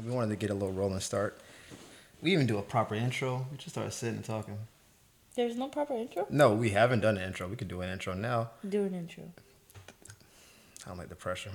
And we wanted to get a little rolling start. We even do a proper intro. We just started sitting and talking. There's no proper intro? No, we haven't done an intro. We could do an intro now. Do an intro. I don't like the pressure.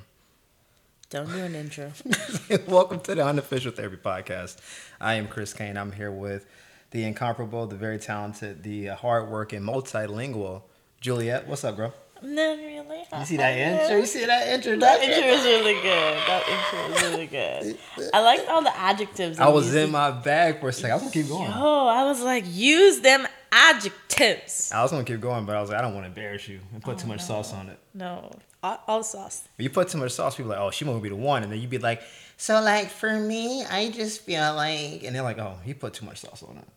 Don't do an intro. Welcome to the Unofficial Therapy Podcast. I am Chris Kane. I'm here with the incomparable, the very talented, the hardworking, multilingual Juliet. What's up, bro? Not really. You see that intro? You see that intro? That intro was really good. That intro was really good. I liked all the adjectives. I was used. in my bag for a second. I was gonna keep going. Oh, I was like, use them adjectives. I was gonna keep going, but I was like, I don't want to embarrass you and put too oh, much sauce on it. No, all, all sauce. When you put too much sauce, people are like, oh, she won't be the one, and then you'd be like, so like for me, I just feel like, and they're like, oh, he put too much sauce on it.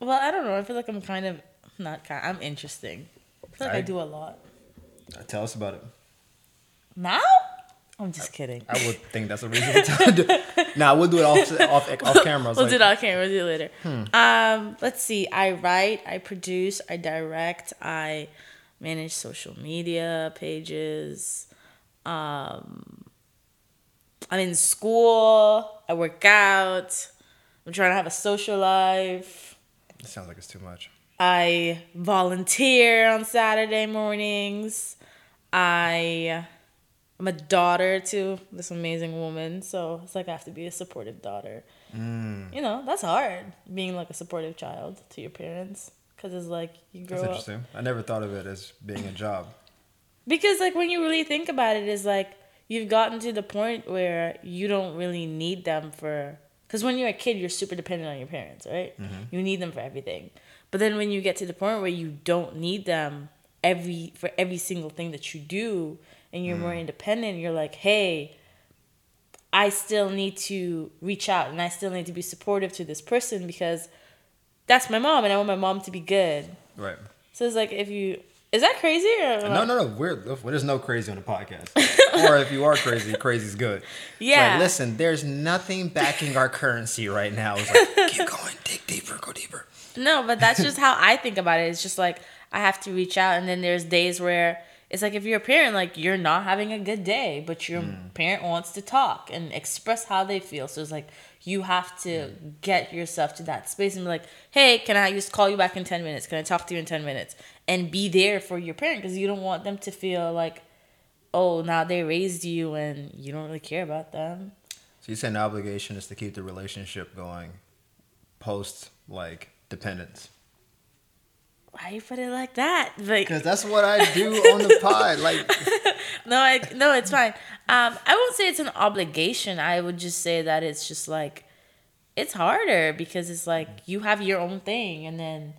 Well, I don't know. I feel like I'm kind of not kind. I'm interesting. I feel like I Alright. do a lot. Tell us about it. Now? I'm just kidding. I would think that's a reasonable time to. Nah, we'll do it off off off camera. I was We'll like, do it off camera. We'll do it later. Um, let's see. I write, I produce, I direct, I manage social media pages. Um, I'm in school. I work out. I'm trying to have a social life. It sounds like it's too much. I volunteer on Saturday mornings. I am a daughter to this amazing woman, so it's like I have to be a supportive daughter. Mm, You know, that's hard being like a supportive child to your parents because it's like you grow that's up. interesting. I never thought of it as being a job. Because like when you really think about it, is like you've gotten to the point where you don't really need them for. Because when you're a kid, you're super dependent on your parents, right? You need them for everything. But then when you get to the point where you don't need them every for every single thing that you do, and you're more mm. independent, you're like, hey. I still need to reach out and I still need to be supportive to this person because that's my mom and I want my mom to be good. Right. So it's like if you is that crazy or No, no, no. We're there's no crazy on the podcast. or if you are crazy, crazy's good. Yeah. Like, listen, there's nothing backing our currency right now. It's like, keep going, dig deeper, go deeper. No, but that's just how I think about it. It's just like I have to reach out, and then there's days where it's like if you're a parent, like you're not having a good day, but your mm. parent wants to talk and express how they feel. So it's like you have to get yourself to that space and be like, hey, can I just call you back in 10 minutes? Can I talk to you in 10 minutes? And be there for your parent because you don't want them to feel like, oh, now they raised you and you don't really care about them. So you saying an obligation is to keep the relationship going post like dependence. Why you put it like that? Like, Because that's what I do on the pod. Like, no, I no, it's fine. Um, I won't say it's an obligation. I would just say that it's just like it's harder because it's like you have your own thing, and then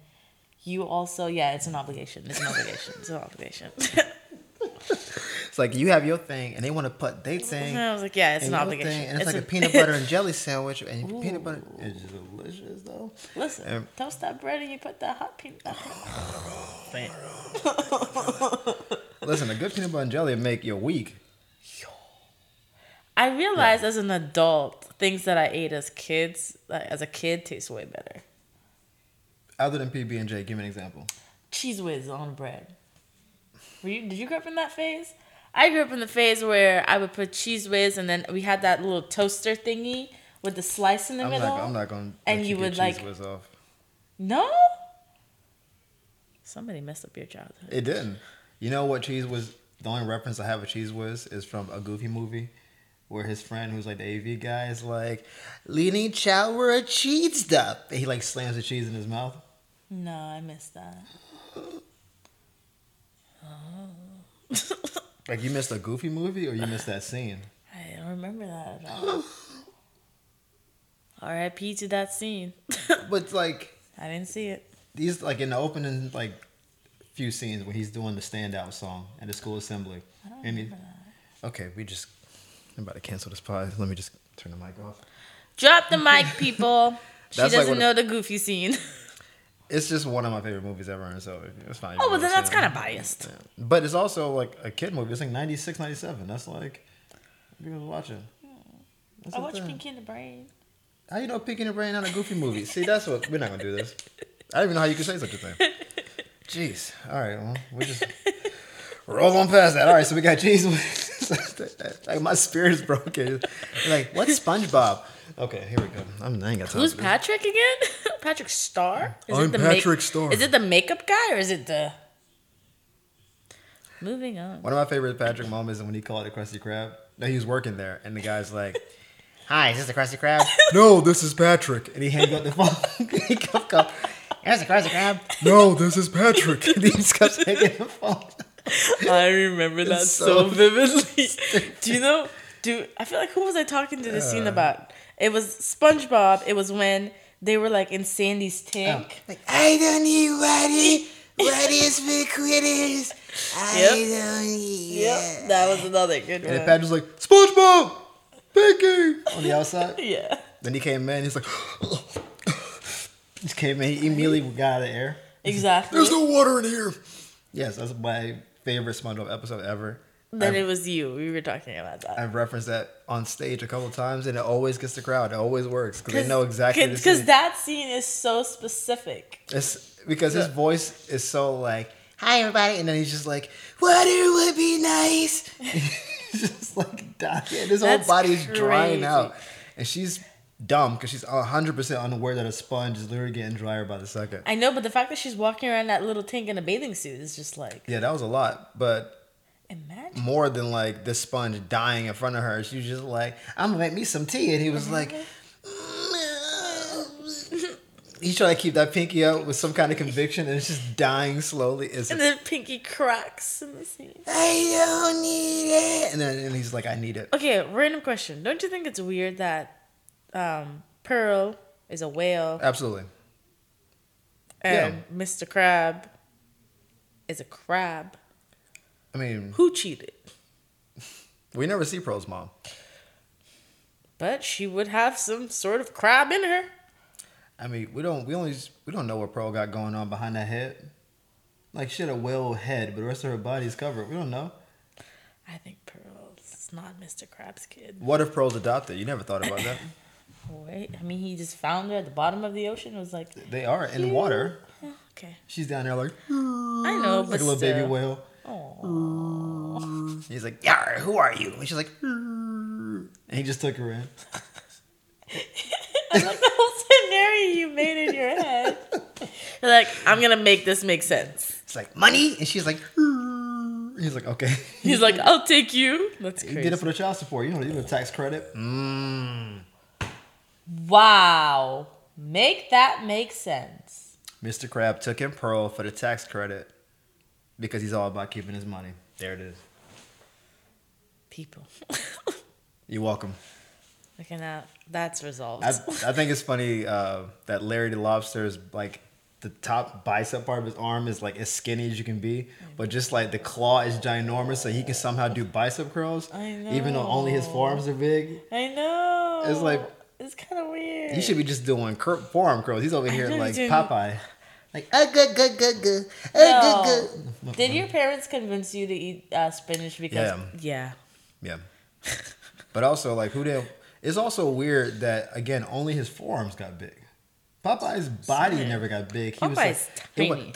you also yeah, it's an obligation. It's an obligation. It's an obligation. it's like you have your thing, and they want to put their thing. I was like, yeah, it's and an obligation. thing, and it's, like a, a- peanut butter and jelly sandwich, and your peanut butter is delicious though. Listen, Um, toast that bread and you put that hot peanut. That Listen, a good peanut butter and jelly make your week. I realized as an adult, things that I ate as kids, like, as a kid, taste way better. Other than PB and J, give me an example. cheese whiz on bread. Were you, did you grow up in that phase? I grew up in the phase where I would put cheese whiz and then we had that little toaster thingy with the slice in the I'm middle. not. I'm not gonna. And you would, like- Whiz off. No? Somebody messed up your childhood. It didn't. You know what cheese was? The only reference I have of cheese whiz is from a Goofy movie, where his friend, who's like the AV guy, is like, "Leaning chow were a cheese stuff." And he like slams the cheese in his mouth. No, I missed that. Like you missed a Goofy movie, or you missed that scene. I don't remember that at all. R.I.P. to that scene. But like I didn't see it. these, like in the opening, like few scenes when he's doing the standout song at the school assembly. I don't And he- that. Okay, we just. I'm about to cancel this pod. Let me just turn the mic off. Drop the mic, people. she doesn't one know the goofy scene. It's just one of my favorite movies ever, and so it's fine. Oh, well, then that's kind of biased. Yeah. But it's also like a kid movie. It's like 96, 97. That's like you was watching. That's I watched thing. Pinky and the Brain. How you know Pinky and the Brain not a goofy movie? See, that's what we're not gonna do this. I don't even know how you could say such a thing. Jeez. All right. Well, we just roll on past that. All right. So we got cheese. like my spirit is broken. Like what's SpongeBob? Okay, here we go. I'm, I ain't got time. Who's. Patrick again? Patrick Star? Is I'm the Patrick Star. Is it the makeup guy or is it the? Moving on. One of my favorite Patrick moments is when he called it Krusty Krab. No, he was working there, and the guy's like, "Hi, is this the Krusty Krab?" no, this is Patrick. And he hangs up the phone. he kept going, "Here's the Krusty Krab." No, this is Patrick. and he just kept taking the phone. I remember that so, so vividly. Do you know? Do I feel like who was I talking to the Uh. scene about? It was SpongeBob. It was when they were like in Sandy's tank. Oh. Like, I don't need Waddy. Waddy's for critters. I Yep. don't need Yep, that was another good one. And then one. Patrick's like, SpongeBob, Pinky, on the outside. Yeah. Then he came in. He's like, just came in. He immediately got out of the air. Exactly. There's no water in here. Yes, that's my favorite SpongeBob episode ever. Then I've, it was you. We were talking about that. I've referenced that on stage a couple times, and it always gets the crowd. It always works because they know exactly. Because that scene is so specific. It's because his voice is so like, "Hi everybody," and then he's just like, "Water would be nice." just like dying. His whole That's body is drying out, and she's dumb because she's hundred percent unaware that a sponge is literally getting drier by the second. I know, but the fact that she's walking around that little tank in a bathing suit is just like Yeah, that was a lot, but imagine. more than like the sponge dying in front of her. She was just like, "I'm gonna make me some tea," and he was like. He's trying to keep that pinky out with some kind of conviction, and it's just dying slowly. It's And then Pinky cracks in the scene. I don't need it. And then and he's like, I need it. Okay, random question. Don't you think it's weird that um, Pearl is a whale Absolutely. and Mr. Crab is a crab? I mean, Who cheated? we never see Pearl's mom. But she would have some sort of crab in her. I mean, we don't we only we don't know what Pearl got going on behind that head. Like she had a whale head, but the rest of her body's covered. We don't know. I think Pearl's not Mr. Crab's kid. What if Pearl's adopted? You never thought about that. Wait, I mean, he just found her at the bottom of the ocean. It was like, They are in water. okay, She's down there like I know, but like a little still. baby whale. Aw. He's like, Yar, who are you? And she's like, and he just took her in. I like the whole scenario you made in your head. You're like, I'm gonna make this make sense. It's like money, and she's like, he's like, okay. He's like, I'll take you. That's He crazy. did it for the child support. You know, you know, tax credit. Mm. Wow. Make that make sense. Mr. Crab took in Pearl for the tax credit because he's all about keeping his money. There it is. People. You're welcome. Looking at that's resolved. I, I think it's funny uh, that Larry the Lobster is like the top bicep part of his arm is like as skinny as you can be, but just like the claw is ginormous, so he can somehow do bicep curls, I know. even though only his forearms are big. I know. It's like- it's kind of weird. He should be just doing cur- forearm curls. He's over here like doing- Popeye. Like, uh, good, good, good, good. Uh, good, No. good. Did your parents convince you to eat uh, spinach because Yeah. yeah. Yeah. But also, like, who did? It's also weird that again, only his forearms got big. Popeye's body Same. never got big. He Popeye's was like, tiny.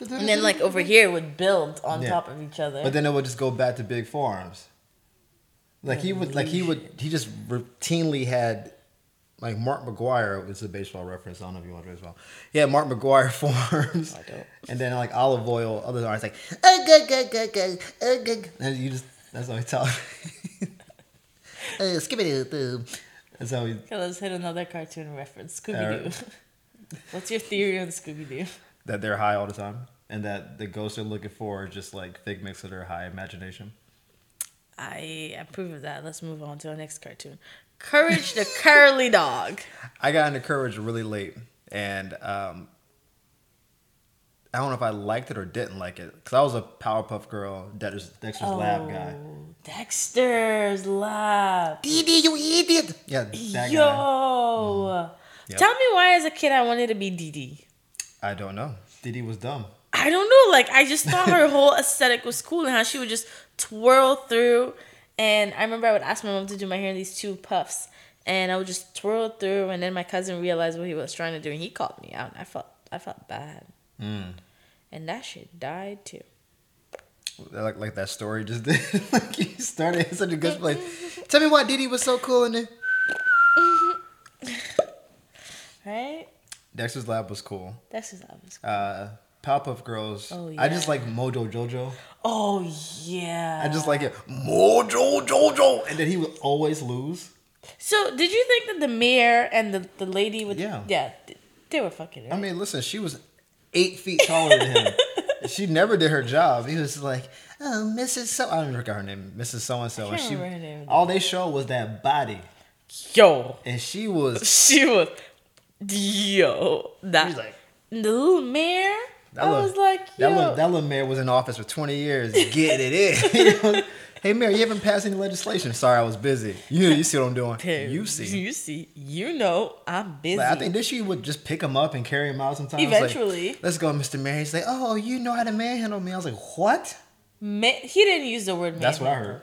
And then like over here would build on Yeah. top of each other. But then it would just go back to big forearms. Like he would, like he would, he just routinely had, like Mark McGwire was a baseball reference. I don't know if you want to baseball. Yeah, Mark McGwire forms. I don't. And then like Olive Oyl, other arms like, uh, good, good, good, good, uh, good. And you just, that's how he talk. uh, skip it, That's how he. okay, let's hit another cartoon reference. Scooby Doo. Alright. What's your theory on Scooby Doo? That they're high all the time, and that the ghosts they're looking for are just like figments of their high imagination. I approve of that. Let's move on to our next cartoon. Courage the Cowardly Dog. I got into Courage really late, and um, I don't know if I liked it or didn't like it because I was a Powerpuff Girl Dexter's, Dexter's Lab guy. Oh, Dexter's Lab. Dee Dee, you idiot! Yeah, that Yo. guy. Yep. Tell me why as a kid I wanted to be Dee. I don't know. Dee Dee was dumb. I don't know. Like I just thought her whole aesthetic was cool and how she would just twirl through. And I remember I would ask my mom to do my hair in these two puffs, and I would just twirl through. And then my cousin realized what he was trying to do, and he called me out. And I felt I felt bad, Mm. and that shit died too. Like like that story just did. like you started in such a good place. Tell me why Dee Dee was so cool in it. right? Dexter's Lab was cool. Dexter's Lab was. Cool. Uh, Powerpuff Girls. Oh, I just like Mojo Jojo. Oh yeah. I just like it. Mojo Jojo. And then he would always lose. So did you think that the mayor and the the lady with Yeah. yeah they were fucking right? I mean, listen, she was eight feet taller than him. she never did her job. He was like, oh, Mrs. So I don't even remember her name, Mrs. So and So. And she, remember her name. all they showed was that body, yo, and she was. she was yo that She's like, the little mayor. That I little- was like that little, that little mayor was in office for twenty years. Get it in. Hey, mayor, you haven't passed any legislation. Sorry, I was busy. You, you see what I'm doing? Dude, You see. You see. You know, I'm busy. Like, I think this she would just pick him up and carry him out sometimes. like, Eventually. Let's go, Mr. Mayor. He's like, oh, you know how to manhandle me. I was like, what? He didn't use the word. Man. That's what I heard.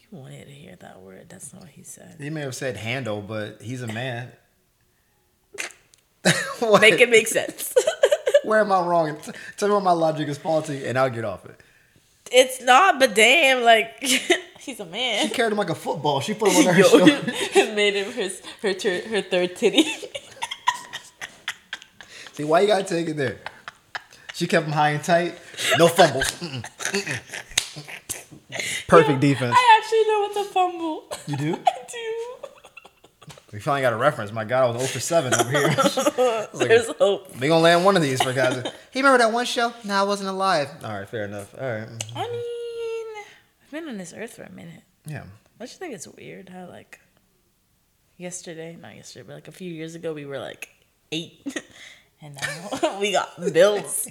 You wanted to hear that word. That's not what he said. He may have said handle, but he's a man. Make it make sense. Where am I wrong? T- Tell me where my logic is faulty, and I'll get off it. it's not, but damn, like he's a man. She carried him like a football. She put him on her Yo, shoulder. made him his her tur- her third titty. See, why you gotta take it there? She kept him high and tight. No fumbles. Mm-mm, mm-mm. Perfect defense. I actually know what's a fumble. You do? I do. We finally got a reference. My God, I was 0 for 7 over here. like- There's hope. we gonna land one of these for guys. He remember that one show? No, I wasn't alive. All right, fair enough. All right. I mean, I've been on this earth for a minute. Yeah. Don't you think it's weird how like yesterday, not yesterday, but like a few years ago, we were like eight, and now we got bills.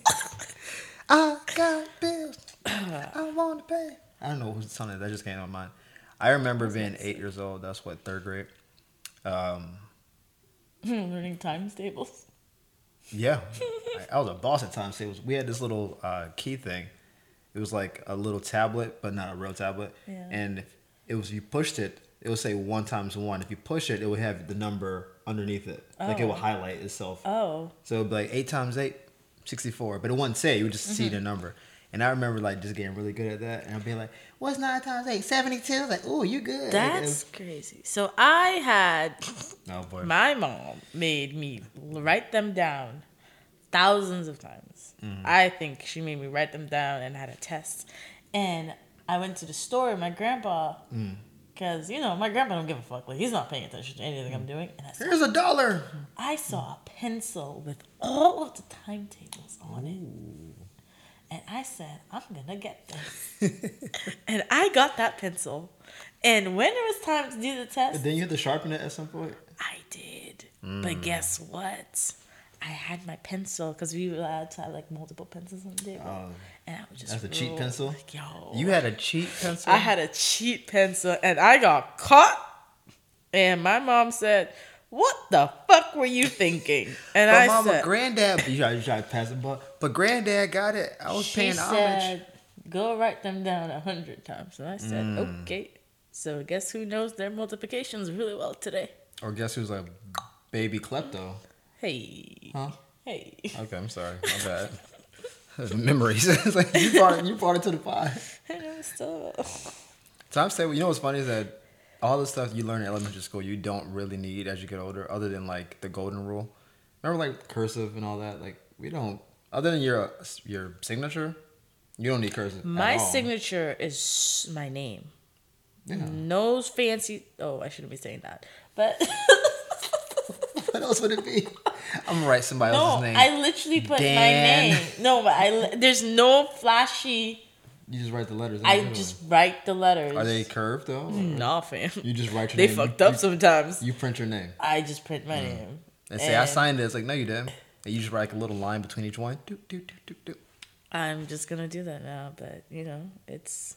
I got bills. I want to pay. I don't know who's something that just came to my mind. I remember being eight years old. That's what third grade. Um, Learning times tables. yeah, I, I was a boss at times. tables. we had this little uh, key thing. It was like a little tablet, but not a real tablet. Yeah. And if it was you pushed it, it would say one times one. If you push it, it would have the number underneath it. Oh. Like it Oh. would highlight itself. Oh, So it'd be like eight times eight, 64. But it wouldn't say, you would just Mm-hmm. see the number. And I remember like just getting really good at that. And I'd be like, what's nine times eight? 72? Like, oh, you good. That's crazy. So I had oh boy. my mom made me write them down thousands of times. Mm-hmm. I think she made me write them down and had a test. And I went to the store my grandpa Mm. because you know my grandpa don't give a fuck. Like he's not paying attention to anything Mm. I'm doing. And I saw, Here's a dollar. I saw a pencil with all of the timetables on it. And I said, I'm gonna get this. and I got that pencil. And when it was time to do the test, And then you had to sharpen it at some point. I did. Mm. But guess what? I had my pencil because we were allowed to have like multiple pencils on the table. Oh. and I was just That's a cheat pencil? Like, Yo. You had a cheat pencil? I had a cheat pencil and I got caught. And my mom said, What the fuck were you thinking? And But I mama, said, granddad, you tried, you tried to pass it, but, but granddad got it. I was paying homage. said, Go write them down a hundred times. And I said, Mm. Okay. So guess who knows their multiplications really well today? Or guess who's a baby klepto? Hey. Huh? Hey. Okay, I'm sorry. My bad. Memories. it's like you brought it, you brought it to the pot. I know, still. Tom say, you know what's funny is that all the stuff you learn in elementary school, you don't really need as you get older, other than like the golden rule. Remember, like cursive and all that. Like we don't, other than your your signature, you don't need cursive. My signature is my name. Yeah. No fancy. Oh, I shouldn't be saying that. But what else would it be? I'm gonna write somebody no, else's name. I literally put my name. No, but I there's no flashy. You just write the letters. I just write the letters. are they curved though? or Nah, fam. You just write your They name. fucked you, up sometimes. You, you print your name I just print my name. and say I signed it. It's like no, you didn't. And you just write like a little line between each one. Do, do, do, do, do. I'm just gonna do that now, but you know, it's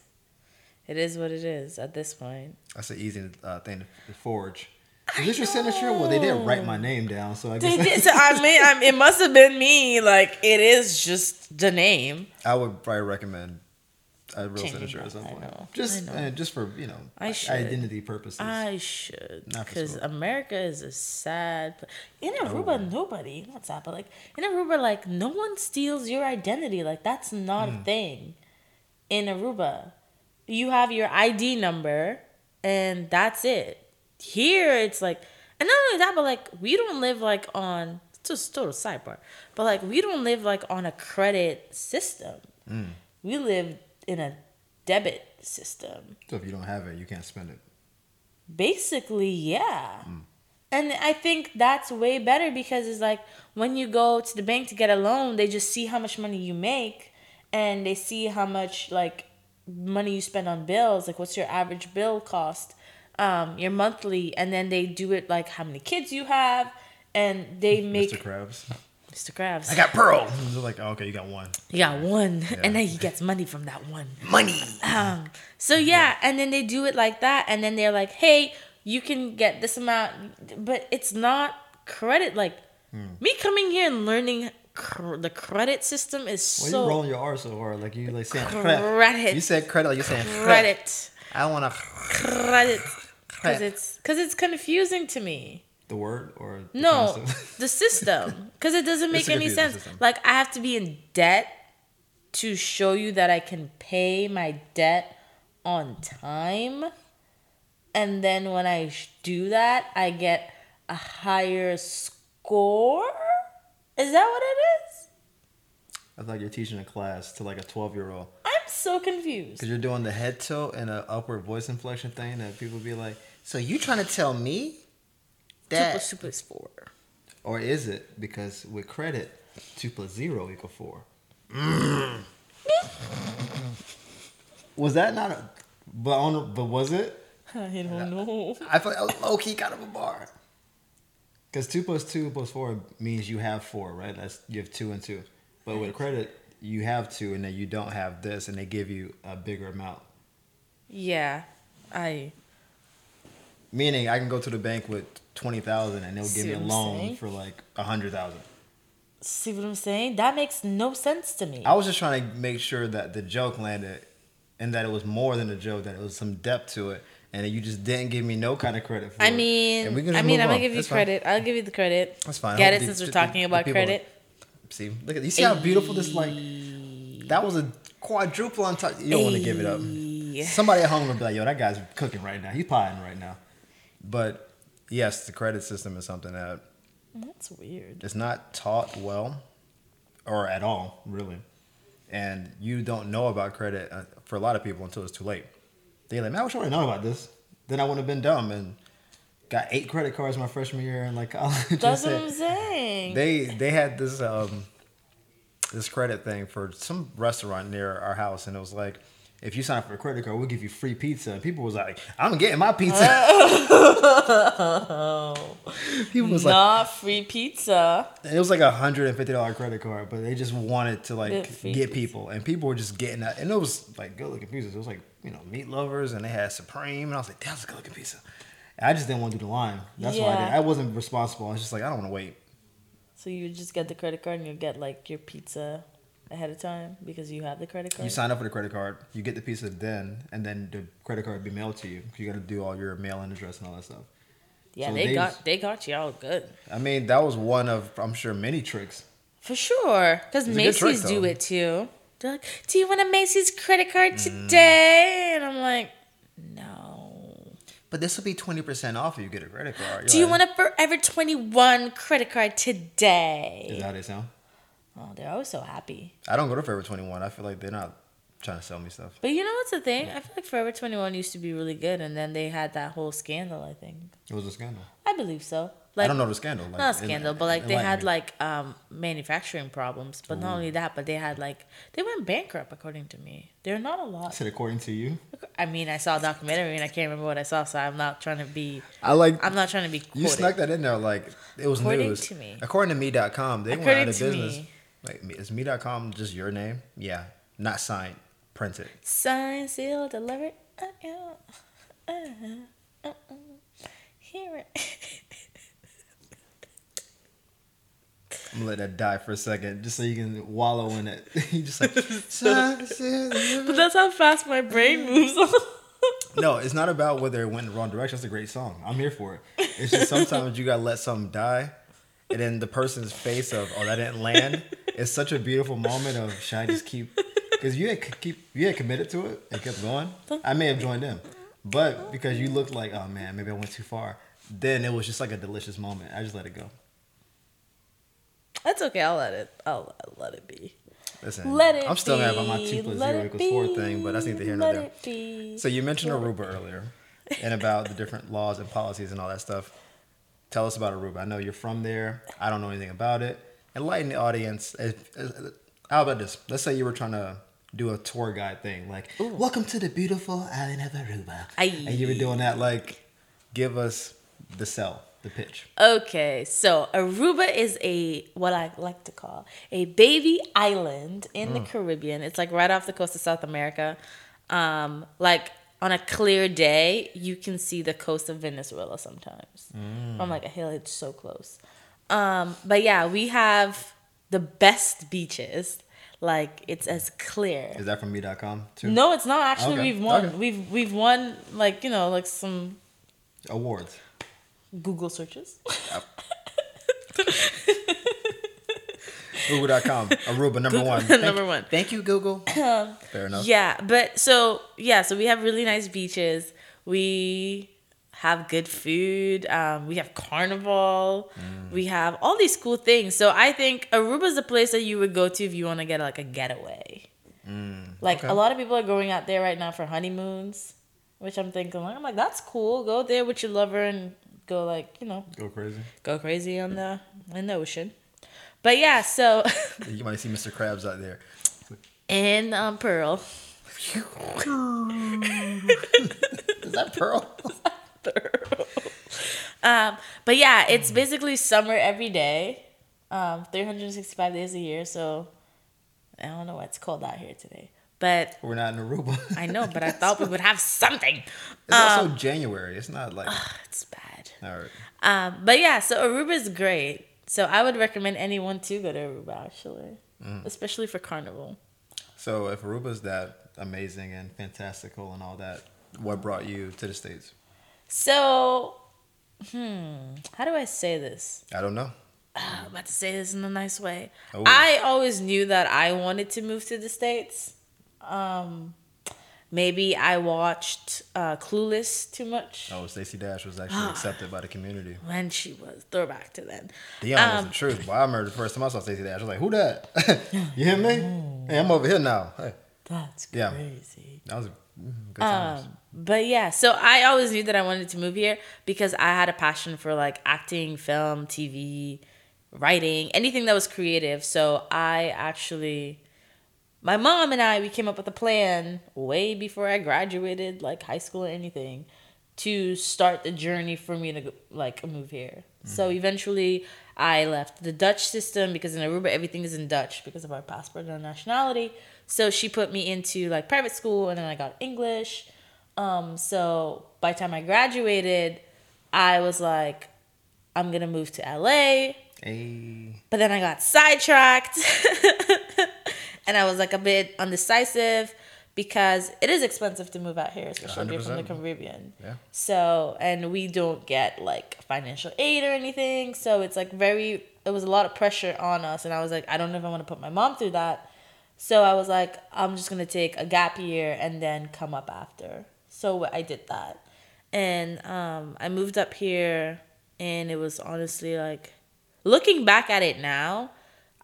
it is what it is at this point. That's an easy uh, thing to forge. Is this your signature? Well, they didn't write my name down, so I guess. They did, so I mean, I, it must have been me. Like it is just the name. I would probably recommend a real signature that, at some I point. know, Just uh, just for you know I should. identity purposes. I should, because. America is a sad. In Oh. Aruba, nobody. Not sad, but like in Aruba, like no one steals your identity. Like that's not Hmm. a thing. In Aruba, you have your ID number, and that's it. Here, it's like, And not only that, but like we don't live like on just total sidebar, but like we don't live like on a credit system. We live in a debit system. So if you don't have it, you can't spend it. Basically, yeah. And I think that's way better because it's like when you go to the bank to get a loan, they just see how much money you make and they see how much like money you spend on bills, like what's your average bill cost, um, your monthly, and then they do it like how many kids you have and they make Mr. Krabs. Mr. Krabs. I got Pearl. They're like, oh, okay, you got one. You got one, and then he gets money from that one. Money. Um, so yeah, and then they do it like that, and then they're like, "Hey, you can get this amount," but it's not credit. Like me coming here and learning cr- the credit system is Why you so rolling your R so hard? Like you like saying Credit. You said credit. Like you saying credit. credit, I want to credit, because it's because it's confusing to me. The word or the No, concept? the system. Because it doesn't make any sense. Like, I have to be in debt to show you that I can pay my debt on time. And then when I do that, I get a higher score? Is that what it is? I thought you're teaching a class to like a 12 year old. I'm so confused. Because you're doing the head tilt and an upward voice inflection thing that people be like, so you trying to tell me Two that? plus two plus four. Or is it because with credit, 2 plus 0 equal 4? Mm. was that not a. But, on, but was it? I don't know. I feel like I was low key kind of a bar. Because 2 plus 2 plus 4 means you have 4, right? That's You have 2 and 2. But with credit, you have 2 and then you don't have this and they give you a bigger amount. Yeah, I. Meaning, I can go to the bank with twenty thousand, and they'll give See me a loan saying? for like a hundred thousand. See what I'm saying? That makes no sense to me. I was just trying to make sure that the joke landed, and that it was more than a joke, that it was some depth to it, and that you just didn't give me no kind of credit for I it. mean, can I mean, I'm gonna on. give you That's fine. credit. I'll give you the credit. That's fine. Get it the- since we're talking the about people- credit. See, look at you. See how beautiful this like. That was a quadruple on top. You don't want to give it up. Somebody at home would be like, "Yo, that guy's cooking right now. He's potting right now." But yes, the credit system is something that That's weird. it's not taught well or at all really and you don't know about credit uh, for a lot of people until it's too late they're like man i wish i would have known about this then i wouldn't have been dumb and got eight credit cards my freshman year and like college That's what I'm saying. they they had this um this credit thing for some restaurant near our house and it was like if you sign up for a credit card we'll give you free pizza and people was like i'm getting my pizza people was like Not free pizza. And It was like a hundred and fifty dollar credit card, but they just wanted to like Get get people, and people were just getting that. And it was like good looking pizzas. It was like you know meat lovers, and they had supreme, and I was like, that's a good looking pizza. And I just didn't want to do the line. That's why I Yeah. did. I wasn't responsible. I was just like, I don't want to wait. So you just get the credit card and you get like your pizza ahead of time because you have the credit card. You sign up for the credit card, you get the pizza then, and then the credit card be mailed to you. You got to do all your mail-in address and all that stuff. yeah, so they they got they got you all good I mean, that was one of I'm sure many tricks. for sure. Because good trick, Macy's do it too. They're like, "Do you want a Macy's credit Mm. card today?" And I'm like, "No." But this will be twenty percent off if you get a credit card. Do you want a Forever 21 credit card today? Is that how they sound? Oh, they're always so happy. I don't go to Forever Twenty One. I feel like they're not trying to sell me stuff. But you know what's the thing? I feel like Forever 21 used to be really good, and then they had that whole scandal, I think. It was a scandal. I believe so. Like, I don't know the scandal. Like, not a scandal, but like they had me. like um manufacturing problems. But not only that, but they had like they went bankrupt according to me. They're not a lot. said according to you. I mean, I saw a documentary and I can't remember what I saw, so I'm not trying to be. I like I'm not trying to be. you snuck that in there like it was According news. to me. According to me.com, they went out of business. me. Like me- is me.com just your name? Yeah, not signed, printed. Sign, seal, delivered. Uh, yeah. Uh, uh, uh. Hear it. I'm gonna let that die for a second, just so you can wallow in it. you just like "Sign, seal, deliver." but that's how fast my brain moves on. no, it's not about whether it went in the wrong direction. That's a great song. I'm here for it. It's just sometimes you gotta let something die, and then the person's face of oh that didn't land. It's such a beautiful moment of should I just keep because you had keep you had committed to it and kept going. I may have joined in, but because you looked like oh man maybe I went too far. then it was just like a delicious moment. I just let it go. That's okay. I'll let it. I'll, I'll let it be. Listen, Let it I'm still mad about my two plus let zero equals four thing, but that's neither here nor let there. be. So you mentioned Aruba earlier, and about the different laws and policies and all that stuff. Tell us about Aruba. I know you're from there. I don't know anything about it. Enlighten the audience. If- How about this? Let's say you were trying to do a tour guide thing, like "Welcome to the beautiful island of Aruba," Aye. and you were doing that. Like, give us the sell, the pitch. Okay, so Aruba is a what I like to call a baby island in the Caribbean. It's like right off the coast of South America. Um, like on a clear day, you can see the coast of Venezuela sometimes from like a hill. It's so close. Um, but yeah, we have the best beaches. Like it's as clear. Is that from me.com too? No, it's not. Actually, Okay, we've won. okay. We've we've won like you know like some Awards. Google searches. Google.com. Aruba number one. Thank- Number one. Thank you, Google. Fair enough. Yeah, but so yeah, so we have really nice beaches. We have good food. Um, we have carnival. Mm. We have all these cool things. So I think Aruba is a place that you would go to if you want to get like a getaway. like okay. a lot of people are going out there right now for honeymoons, which I'm thinking like I'm like that's cool. Go there with your lover and go like you know Go crazy. go crazy on the in the ocean. But yeah, so You might see Mr. Krabs out there. in um, Pearl. Is that Pearl? Pearl. Um, but yeah, it's basically summer every day, um, 365 days a year. So I don't know what's cold out here today, but We're not in Aruba. I know. But I thought we would have something. It's also January. It's not like. It's bad. All right. Um, but yeah, so Aruba is great. So I would recommend anyone to go to Aruba actually, especially for carnival. So if Aruba's that amazing and fantastical and all that, what brought you to the States? So, hmm, how do I say this? I don't know. I'm about to say this in a nice way. Oh. I always knew that I wanted to move to the States. Um, maybe I watched uh, Clueless too much Oh, Stacey Dash was actually accepted by the community. when she was throwback to then. Dionne was Um, the truth. But I remember the first time I saw Stacey Dash, I was like, "Who that? you hear me? Hey, I'm over here now." Hey, That's Yeah. crazy. that was mm, good times. Um, but yeah, so I always knew that I wanted to move here because I had a passion for like acting, film, TV, writing, anything that was creative. So I actually, my mom and I, we came up with a plan way before I graduated, like high school or anything, to start the journey for me to like move here. So eventually, I left the Dutch system because in Aruba everything is in Dutch because of our passport and our nationality. So she put me into like private school, and then I got English. Um, so by the time I graduated, I was like, I'm gonna move to LA. Hey, But then I got sidetracked. and I was like a bit undecisive because it is expensive to move out here, especially if you're from the Caribbean. Yeah. So, and we don't get like financial aid or anything. So it's like very, it was a lot of pressure on us. And I was like, I don't know if I want to put my mom through that. So I was like, I'm just going to take a gap year and then come up after. So I did that. And um, I moved up here and it was honestly like, looking back at it now,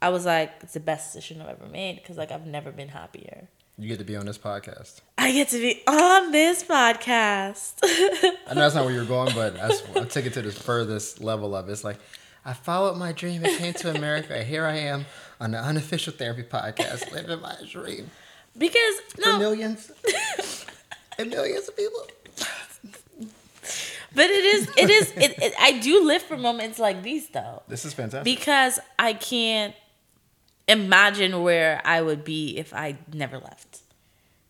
I was like, it's the best decision I've ever made because like I've never been happier. you get to be on this podcast. I get to be on this podcast. I know that's not where you're going, but I took it to the furthest level of it. It's like I followed my dream and came to America, here I am on the unofficial therapy podcast, living my dream because for millions and millions of people. but it is it is it, it, I do live for moments like these though This is fantastic. because I can't imagine where I would be if I never left.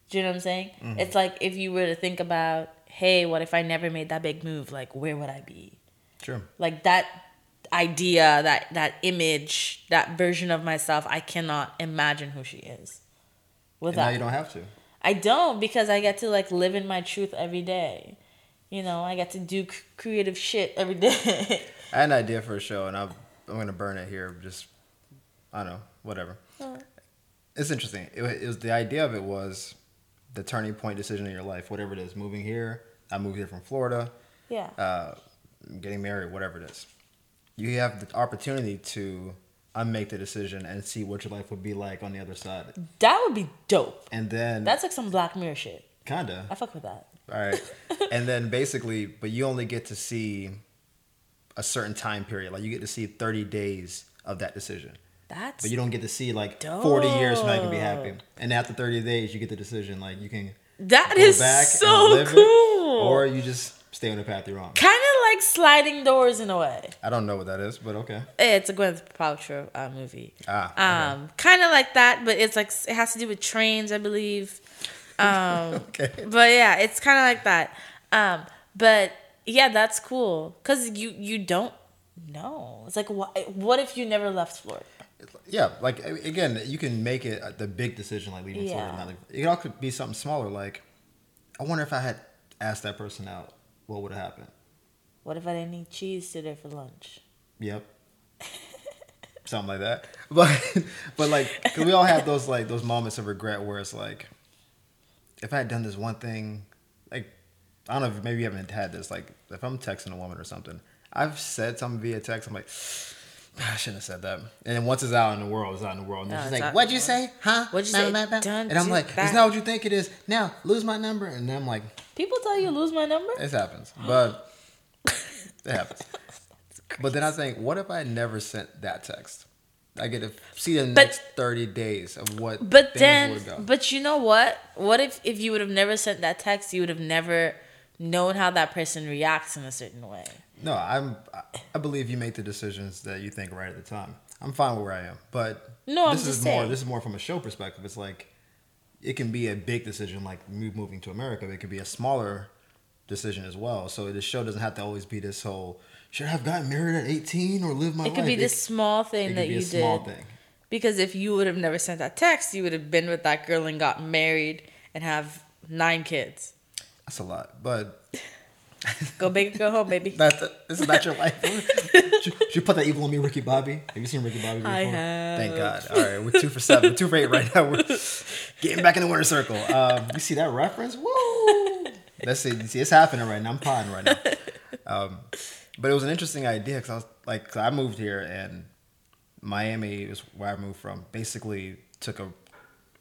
Do you know what I'm saying? Mm-hmm. It's like if you were to think about, hey, what if I never made that big move? Like, where would I be? True. like that idea that that image that version of myself i cannot imagine who she is And without now you don't have to. i don't because i get to like live in my truth every day you know i get to do c- creative shit every day I had an idea for a show, and I'm I'm gonna burn it here. Just I don't know, whatever. It's interesting. It, it was the idea of it was the turning point decision in your life, whatever it is. Moving here, I moved here from Florida. yeah Uh, getting married, whatever it is, you have the opportunity to unmake the decision and see what your life would be like on the other side. That would be dope. And then That's like some Black Mirror shit. kinda. I fuck with that. All right. and then basically, but you only get to see a certain time period. Like you get to see 30 days of that decision. That's But you don't get to see like 40 years from now you can be happy. And after 30 days, you get the decision. Like you can that go is back and so live it, cool. or you just stay on the path you're on. kind of like sliding doors in a way. I don't know what that is, but okay. Eh, It's a Gwyneth Paltrow uh, movie. Ah, okay. Um, kind of like that, but it's like it has to do with trains, I believe. Um, Okay. but yeah, it's kind of like that. Um, but yeah, that's cool because you you don't know. It's like what what if you never left Florida? Yeah, like again, you can make it the big decision, like leaving. Yeah. Not leaving. It all could be something smaller. Like, I wonder if I had asked that person out, what would have happened? What if I didn't eat cheese today for lunch? Yep. Something like that. But but like we all have those like those moments of regret where it's like if I had done this one thing, like I don't know if maybe you haven't had this, like if I'm texting a woman or something, I've said something via text, I'm like I shouldn't have said that. And then once it's out in the world, it's out in the world. And No, she's like, What'd you say? Huh? What'd you Blah, say? blah. Don't And I'm like, that. It's not what you think it is. Now lose my number. And then I'm like, People tell you lose my number. It happens. But it happens. But then I think, what if I never sent that text? I get to see the next thirty days of what. But then, but you know what? What if if you would have never sent that text, you would have never known how that person reacts in a certain way. No, I'm. I- believe you make the decisions that you think right at the time. I'm fine with where I am, but No, I'm this just is more. saying. This is more from a show perspective. It's like it can be a big decision, like moving to America. It could be a smaller decision as well. So the show doesn't have to always be this whole. Should I have gotten married at 18 or live my life? It life? could be It- this small it thing could that be you a small did. thing. Because if you would have never sent that text, you would have been with that girl and got married and have nine kids. That's a lot, but Go big or go home, baby. That's this is not your life. should, should you put that evil on me, Ricky Bobby? Have you seen Ricky Bobby before? I have. Thank God. All right, we're two for seven, two for eight right now. We're getting back in the winner circle. Um, you see that reference? Woo! Let's see. You see, it's happening right now. I'm potting right now. Um, but it was an interesting idea because I was like, I moved here and Miami is where I moved from. Basically, took a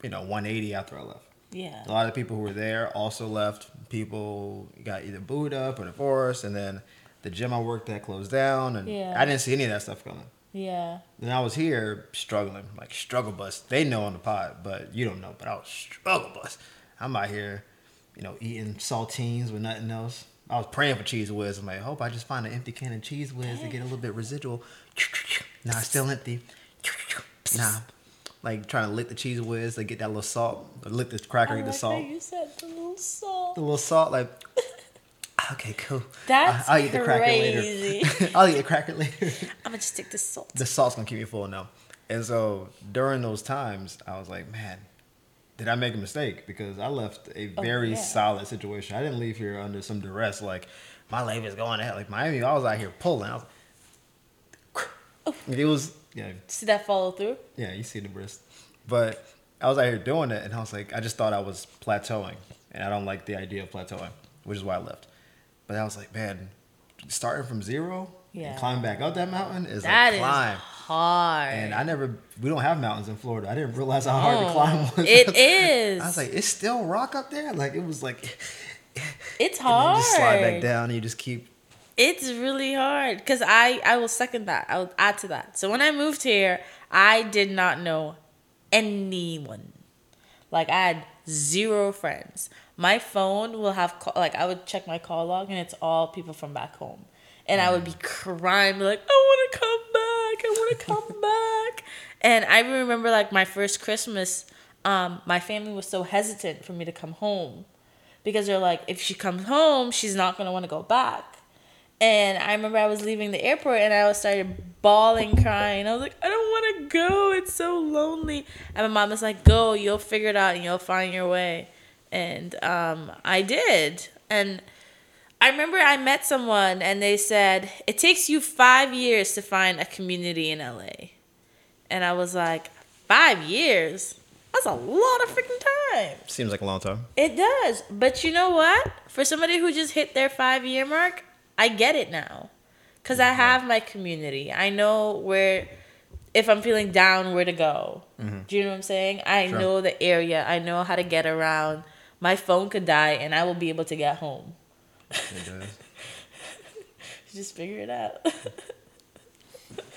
you know 180 after I left. Yeah. A lot of people who were there also left. People got either booed up or divorced, and then the gym I worked at closed down, and Yeah. I didn't see any of that stuff coming. Yeah. Then I was here struggling, like struggle bus. They know on the pod, but you don't know. But I was struggle bus. I'm out here, you know, eating saltines with nothing else. I was praying for cheese whiz. I'm like, hope I just find an empty can of cheese whiz to get a little bit residual. Nah, it's still empty. Nah, like trying to lick the cheese whiz to get that little salt. Lick the cracker, I get the like salt you said the little salt. the little salt, like, okay, cool. That's I'll eat the cracker later. I'll eat the cracker later. I'm gonna just take the salt. the salt's gonna keep me full now. And so during those times, I was like, man, did I make a mistake? Because I left a Oh, very yeah. solid situation. I didn't leave here under some duress. Like my life is going ahead. Like Miami, I was out here pulling. I was, oh. it was yeah, See that follow through? yeah, you see the wrist. But I was out here doing it, and I was like, I just thought I was plateauing, and I don't like the idea of plateauing, which is why I left. But I was like, man, starting from zero Yeah. and climbing back up that mountain is That a is climb. hard. And I never, we don't have mountains in Florida. I didn't realize how hard the Oh, climb was. It is. I was like, it's still rock up there. Like it was like, it's hard. you just slide back down, and you just keep. It's really hard because I I will second that. I will add to that. So when I moved here, I did not know anyone. Like I had zero friends. My phone will have call, like I would check my call log and it's all people from back home, and I would be crying, like, I want to come back. I want to come back. And I remember like my first Christmas, um, my family was so hesitant for me to come home because they're like, if she comes home, she's not gonna want to go back. And I remember I was leaving the airport and I was started bawling, crying. I was like, I don't want to go. It's so lonely. And my mom was like, Go, you'll figure it out and you'll find your way. And um, I did. And I remember I met someone and they said, It takes you five years to find a community in LA. And I was like, Five years? That's a lot of freaking time. Seems like a long time. It does. But you know what? For somebody who just hit their five year mark, I get it now. Cuz I have my community. I know where if I'm feeling down where to go. Mm-hmm. Do you know what I'm saying? I Sure. know the area. I know how to get around. My phone could die and I will be able to get home. It does. Just figure it out.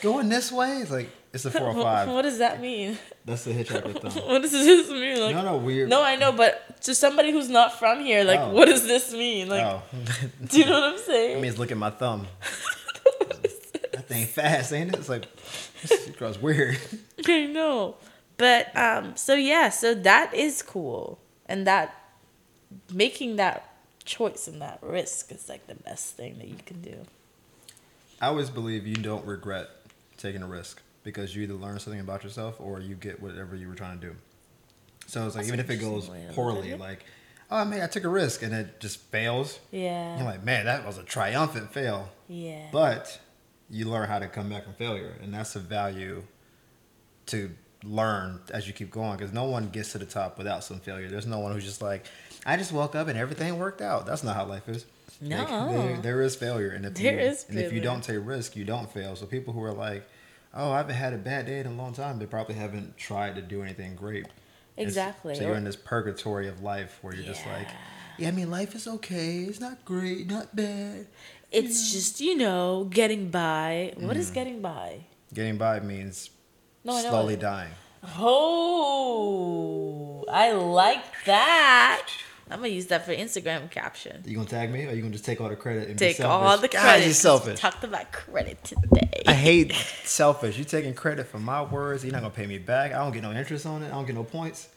Going this way? Like it's a 405. what does that mean? That's the hitchhiker thumb. What does this mean? Like, No, no, weird. No, I know, but to somebody who's not from here, like, Oh. what does this mean? Like, oh. do you know what I'm saying? It means look at my thumb. That thing fast, ain't it? It's like this girl's weird. I know. But um so yeah, so that is cool. And that making that choice and that risk is like the best thing that you can do. I always believe you don't regret taking a risk because you either learn something about yourself or you get whatever you were trying to do. So it's like That's even if it goes interesting way to look at poorly, it. like, oh man, I took a risk and it just fails. Yeah. You're like, man, that was a triumphant fail. yeah. But you learn how to come back from failure, and that's a value to learn as you keep going. Because no one gets to the top without some failure. There's no one who's just like, I just woke up and everything worked out. That's not how life is. Like, No. there, there is failure, and if There you, is and if you don't take risk, you don't fail. So people who are like, oh, I haven't had a bad day in a long time, they probably haven't tried to do anything great. It's- Exactly. So you're in this purgatory of life where you're just like, Yeah. yeah, I mean, life is okay. It's not great, not bad. It's just, you know, getting by. What Mm. is getting by? Getting by means No, slowly dying. Oh, I like that. I'm gonna use that for Instagram caption. You gonna tag me, or you gonna just take all the credit and Take be all selfish? the God, credit. you're selfish. Talked about credit today. I hate selfish. You taking credit for my words. You're not gonna pay me back. I don't get no interest on it. I don't get no points.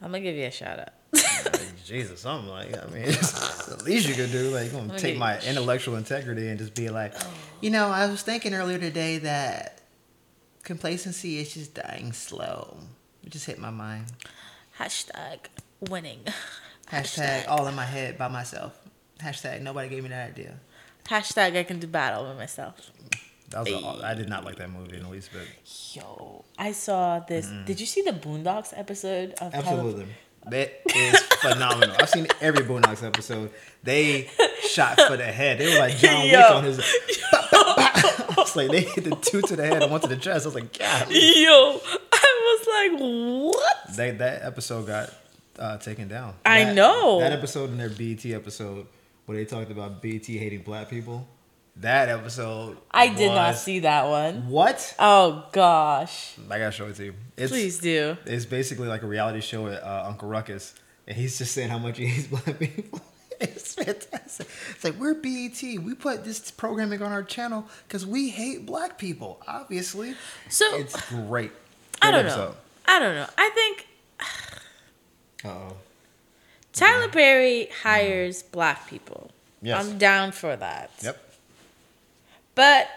I'm gonna give you a shout out. Like, Jesus, something like I mean, it's the least you could do. Like, you gonna take my intellectual integrity and just be like, oh. you know, I was thinking earlier today that complacency is just dying slow. It just hit my mind. Hashtag winning. Hashtag all in my head by myself. Hashtag nobody gave me that idea. Hashtag I can do battle by myself. That was a, I did not like that movie in the least bit. Yo, I saw this. Did you see the Boondocks episode of Tyler- Absolutely. That is phenomenal. I've seen every Boondocks episode. They shot for the head. They were like John Wick Yo. on his. I was like, they hit the two to the head and one to the chest. I was like, God. Yo, I was like, what? They, that episode got uh, taken down. I That- know. That episode in their BT episode where they talked about BT hating black people. That episode. I did not see that one. What? Oh gosh, I gotta show it to you. It's, please do. It's basically like a reality show with uh, Uncle Ruckus, and he's just saying how much he hates black people. it's fantastic. It's like we're BET. We put this programming on our channel because we hate black people. Obviously, So it's great. I don't know. I don't know. I think oh. Tyler Perry mm. hires black people. Yes. I'm down for that. Yep. But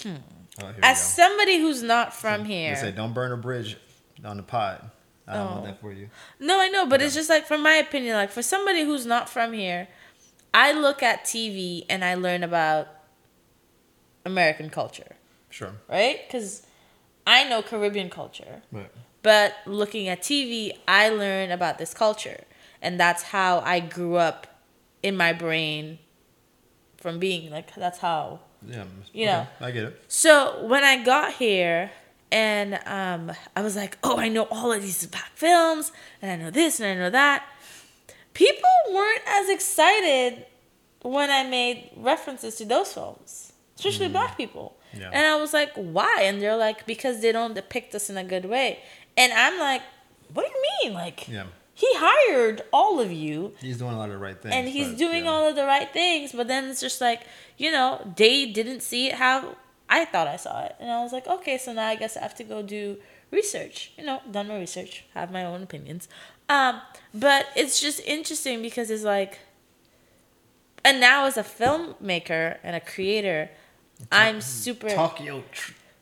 hmm. Oh, as somebody who's not from They here, say don't burn a bridge on the pod. I don't Oh. want that for you. No, I know, but it's just like from my opinion, like for somebody who's not from here, I look at TV and I learn about American culture, Sure. right? Because I know Caribbean culture, But but looking at TV, I learn about this culture, and that's how I grew up in my brain from being like that's how yeah, You okay, know. I get it. So when I got here and um, I was like, oh, I know all of these black films and I know this and I know that. People weren't as excited when I made references to those films, especially black people. Yeah. And I was like, why? And they're like, because they don't depict us in a good way. And I'm like, what do you mean? Like, Yeah. he hired all of you He's doing a lot of the right things. and he's but, doing yeah. all of the right things but then it's just like you know they didn't see it how i thought i saw it and i was like okay so now i guess i have to go do research you know done my research have my own opinions um but it's just interesting because it's like and now as a filmmaker and a creator i'm super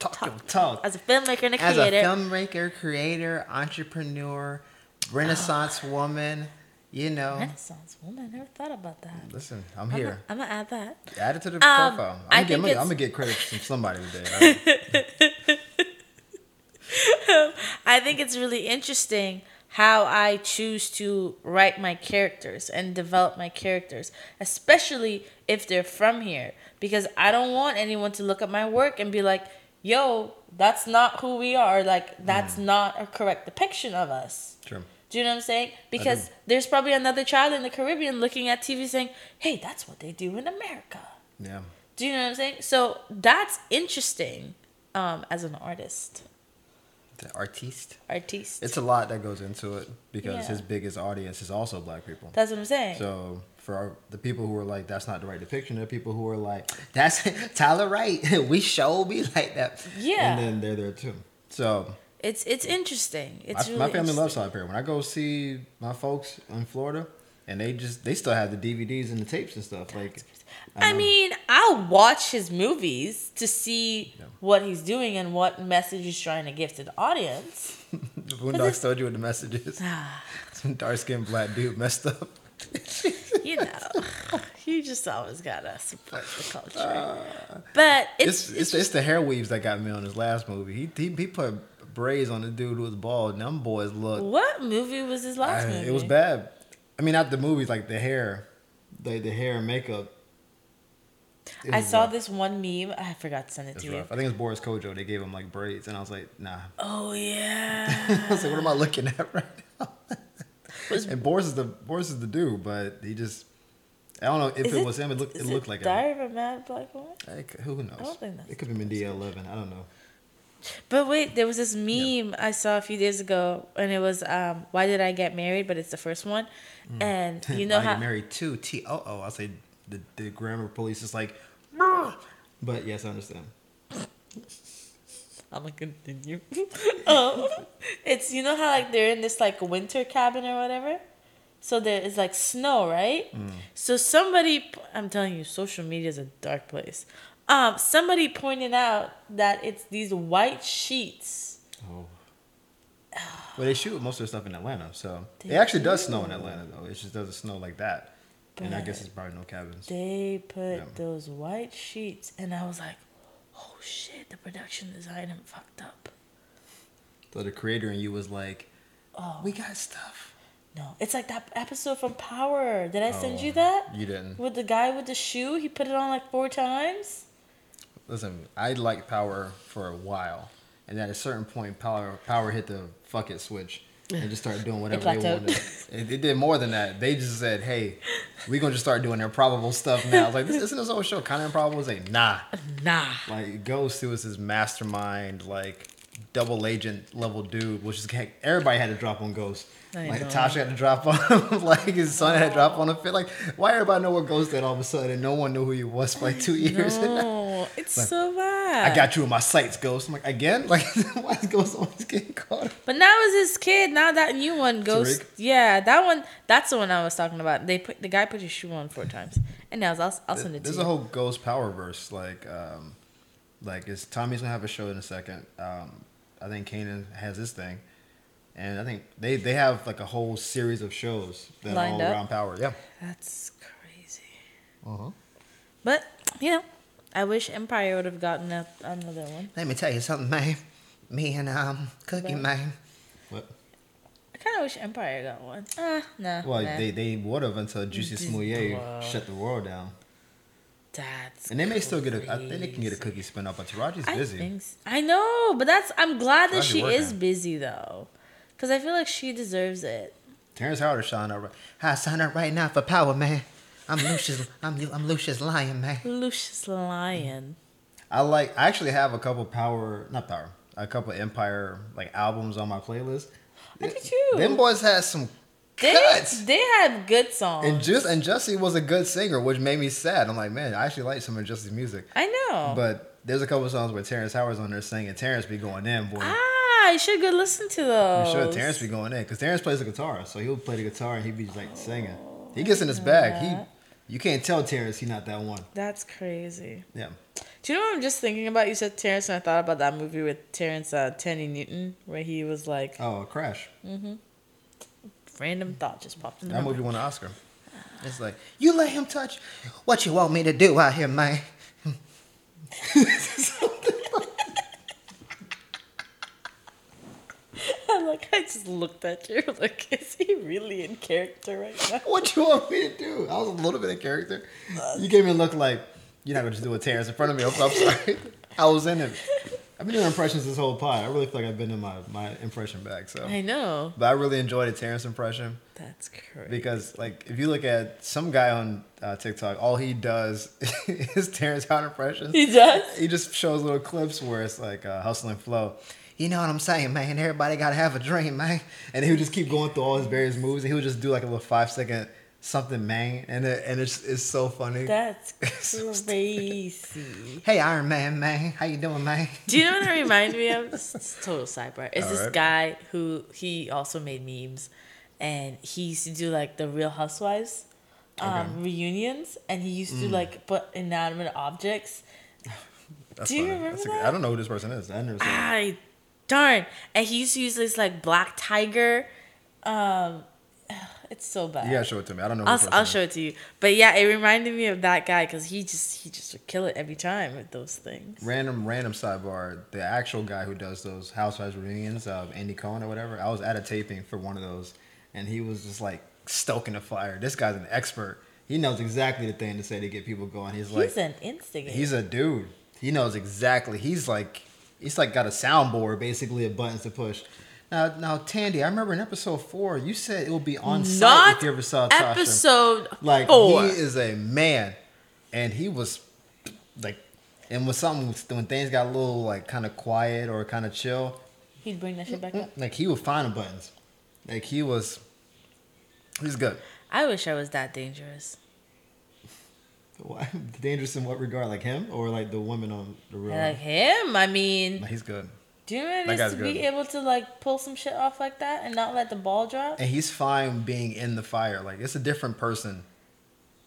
Talk your talk, your talk. as a filmmaker and a As a creator filmmaker, creator, entrepreneur, Renaissance woman, you know. renaissance woman i never thought about that Listen, I'm here. I'm here. gonna add that Add it to the Um, profile. I I'm, gonna, think I'm, gonna, it's- I'm gonna get credit from somebody today. all right? I think it's really interesting how I choose to write my characters and develop my characters, especially if they're from here. Because I don't want anyone to look at my work and be like, yo, that's not who we are. Like, that's not a correct depiction of us. True. Do you know what I'm saying? Because there's probably another child in the Caribbean looking at TV saying, hey, that's what they do in America. Yeah. Do you know what I'm saying? So that's interesting um, as an artist, The artiste. artiste. It's a lot that goes into it because Yeah. his biggest audience is also black people. that's what I'm saying. So for our, the people who are like, that's not the right depiction, there are people who are like, that's Tyler Wright. we show be like that. Yeah. And then they're there too. So it's it's interesting. It's I- really my family loves Tyler Perry. When I go see my folks in Florida, and they just they still have the DVDs and the tapes and stuff. Like, I know. mean, I'll watch his movies to see Yeah. what he's doing and what message he's trying to give to the audience. the Boondocks told you what the message is. Some dark skinned black dude messed up. you know, you just always gotta support the culture. Uh, but it's, It's, it's it's the hair weaves that got me on his last movie. He he, he put braids on the dude who was bald, and them boys look. what movie was his last I- movie? it was bad. I mean, not the movies, like the hair, the the hair and makeup. I saw rough. this one meme. I forgot to send it It's to you. I think it's Boris Kodjoe. They gave him like braids, and I was like, nah. Oh yeah. I was like, what am I looking at right now? Was- and Boris is the Boris is the dude, but he just. I don't know if it, it- was him. It looked it looked like him. Diary of a Mad Black Woman? Like, who knows? I don't think that's it could have been DL eleven. I don't know. But wait, there was this meme I saw a few days ago, and it was um, "Why did I get married?" But it's the first one, and you know I how married too. T O O. I'll say the the grammar police is like, but yes, I understand. I'm gonna continue. um, it's you know how like they're in this like winter cabin or whatever, so there is like snow, right? So somebody, I'm telling you, social media is a dark place. Um, somebody pointed out that it's these white sheets. Oh. Well, they shoot most of the stuff in Atlanta, so They it actually does snow in. Atlanta though. It just doesn't snow like that, and I guess it's probably no cabins. They put Yeah. those white sheets, and I was like, "Oh shit!" The production design fucked up. So the creator in you was like, Oh "We got stuff." no! It's like that episode from Power. Did I send Oh, you that? You didn't. With the guy with the shoe, he put it on like four times. Listen, I liked Power for a while, and at a certain point, Power Power hit the fuck it switch and just started doing whatever they wanted. It, it did more than that. They just said, "Hey, we're gonna just start doing improbable stuff now." I was like, "This isn't this whole show kind of improbable?" I was like, "Nah." Nah. Like Ghost, who was his mastermind, like double agent level dude, which is everybody had to drop on Ghost. I like know. Tasha had to drop on him, like his son had to drop on him. Like why everybody know what Ghost did all of a sudden, and no one knew who he was for like two years. No, it's so bad. I got you in my sights, Ghost. I'm like, again? Like, why is Ghost always getting caught? But now is his kid. Now that new one Ghost. Tariq? Yeah, that one. That's the one I was talking about. They put the guy put his shoe on four times. And now I'll I'll send it to There's you. a whole Ghost power verse. Like, um, like is Tommy's gonna have a show in a second. Um, I think Kanan has this thing, and I think they they have like a whole series of shows that Lined are all up? around power. Yeah. That's crazy. Uh-huh. But you know, I wish Empire would have gotten a, another one. Let me tell you something, man. Me and um Cookie What? Man. What? I kind of wish Empire got one. Ah, nah. Well, nah. they they would have until Jussie Dis- Smouye Wow. shut the world down. That's And they may still get a. I think they can get a cookie spin up, but Taraji's I busy. think s- I know, but that's I'm glad that Glad she you're is busy though, because I feel like she deserves it. Terrence Howard is showing up. Right. I sign up right now for Power, man. I'm Lucious. I'm I'm Lucious Lyon, man. Lucious Lyon. I like. I actually have a couple Power, not Power, a couple Empire like albums on my playlist. I do too. Them boys had some They cuts. they had good songs. And just and Jussie was a good singer, which made me sad. I'm like, man, I actually like some of Jussie's music. I know. But there's a couple songs where Terrence Howard's on there singing. Terrence be going in, boy. ah, you should go listen to I'm those. sure Terrence be going in because Terrence plays the guitar, so he'll play the guitar and he'd be like singing. He gets in his bag. He, you can't tell Terrence he not that one. That's crazy. Yeah. Do you know what I'm just thinking about? You said Terrence, and I thought about that movie with Terrence uh, Thandie Newton, where he was like, Oh, Crash. random thought just popped in my That movie won an Oscar. It's like you let him touch. What you want me to do out here, man? I like I just looked at you like, is he really in character right now? What you want me to do? I was a little bit in character. You gave me a look like you're not gonna just do a Terrence in front of me. I'm, I'm sorry. I was in it. I've been doing impressions this whole pod. I really feel like I've been in my, my impression bag. So, I know. but I really enjoyed a Terrence impression That's crazy. because, like, if you look at some guy on uh, TikTok, all he does is Terrence Howard impressions. He does? He just shows little clips where it's like uh, hustle and flow. You know what I'm saying, man? Everybody gotta have a dream, man. And he would just keep going through all his various moves, and he would just do like a little five second something, man, and it, and it's it's so funny. That's So crazy. hey, Iron Man, man, how you doing, man? Do you know what it reminded me of? It's, total sidebar. It's this Alright. guy who he also made memes, and he used to do like the Real Housewives um, Okay. Mm. reunions, and he used to like put inanimate objects. That's Do you funny. remember That's a- that? I don't know who this person is. I never seen. it. I darn, and he used to use this like black tiger. Um, it's so bad. Yeah, show it to me. I don't know. I'll, I'll show it to you. But yeah, it reminded me of that guy because he just he just would kill it every time with those things. Random, random sidebar. The actual guy who does those Housewives reunions, uh, Andy Cohen or whatever. I was at a taping for one of those, and he was just like stoking the fire. This guy's an expert. He knows exactly the thing to say to get people going. He's like, He's an instigator. He's a dude. He knows exactly. He's like, he's like got a soundboard basically of buttons to push. Now, now, Tandy, I remember in episode four, you said it would be on site Not if you ever saw Tasha. episode Like four. he is a man, and he was like, and when something when things got a little like kind of quiet or kind of chill, He'd bring that shit back up. like he would find the buttons. Like he was, he's good. I wish I was that dangerous. Why- Dangerous in what regard? Like him or like the woman on the real? Like him, I mean, Nah, he's good. do you know what it That is guy's to be able to like pull some shit off like that and not let the ball drop? and he's fine being in the fire. Like it's a different person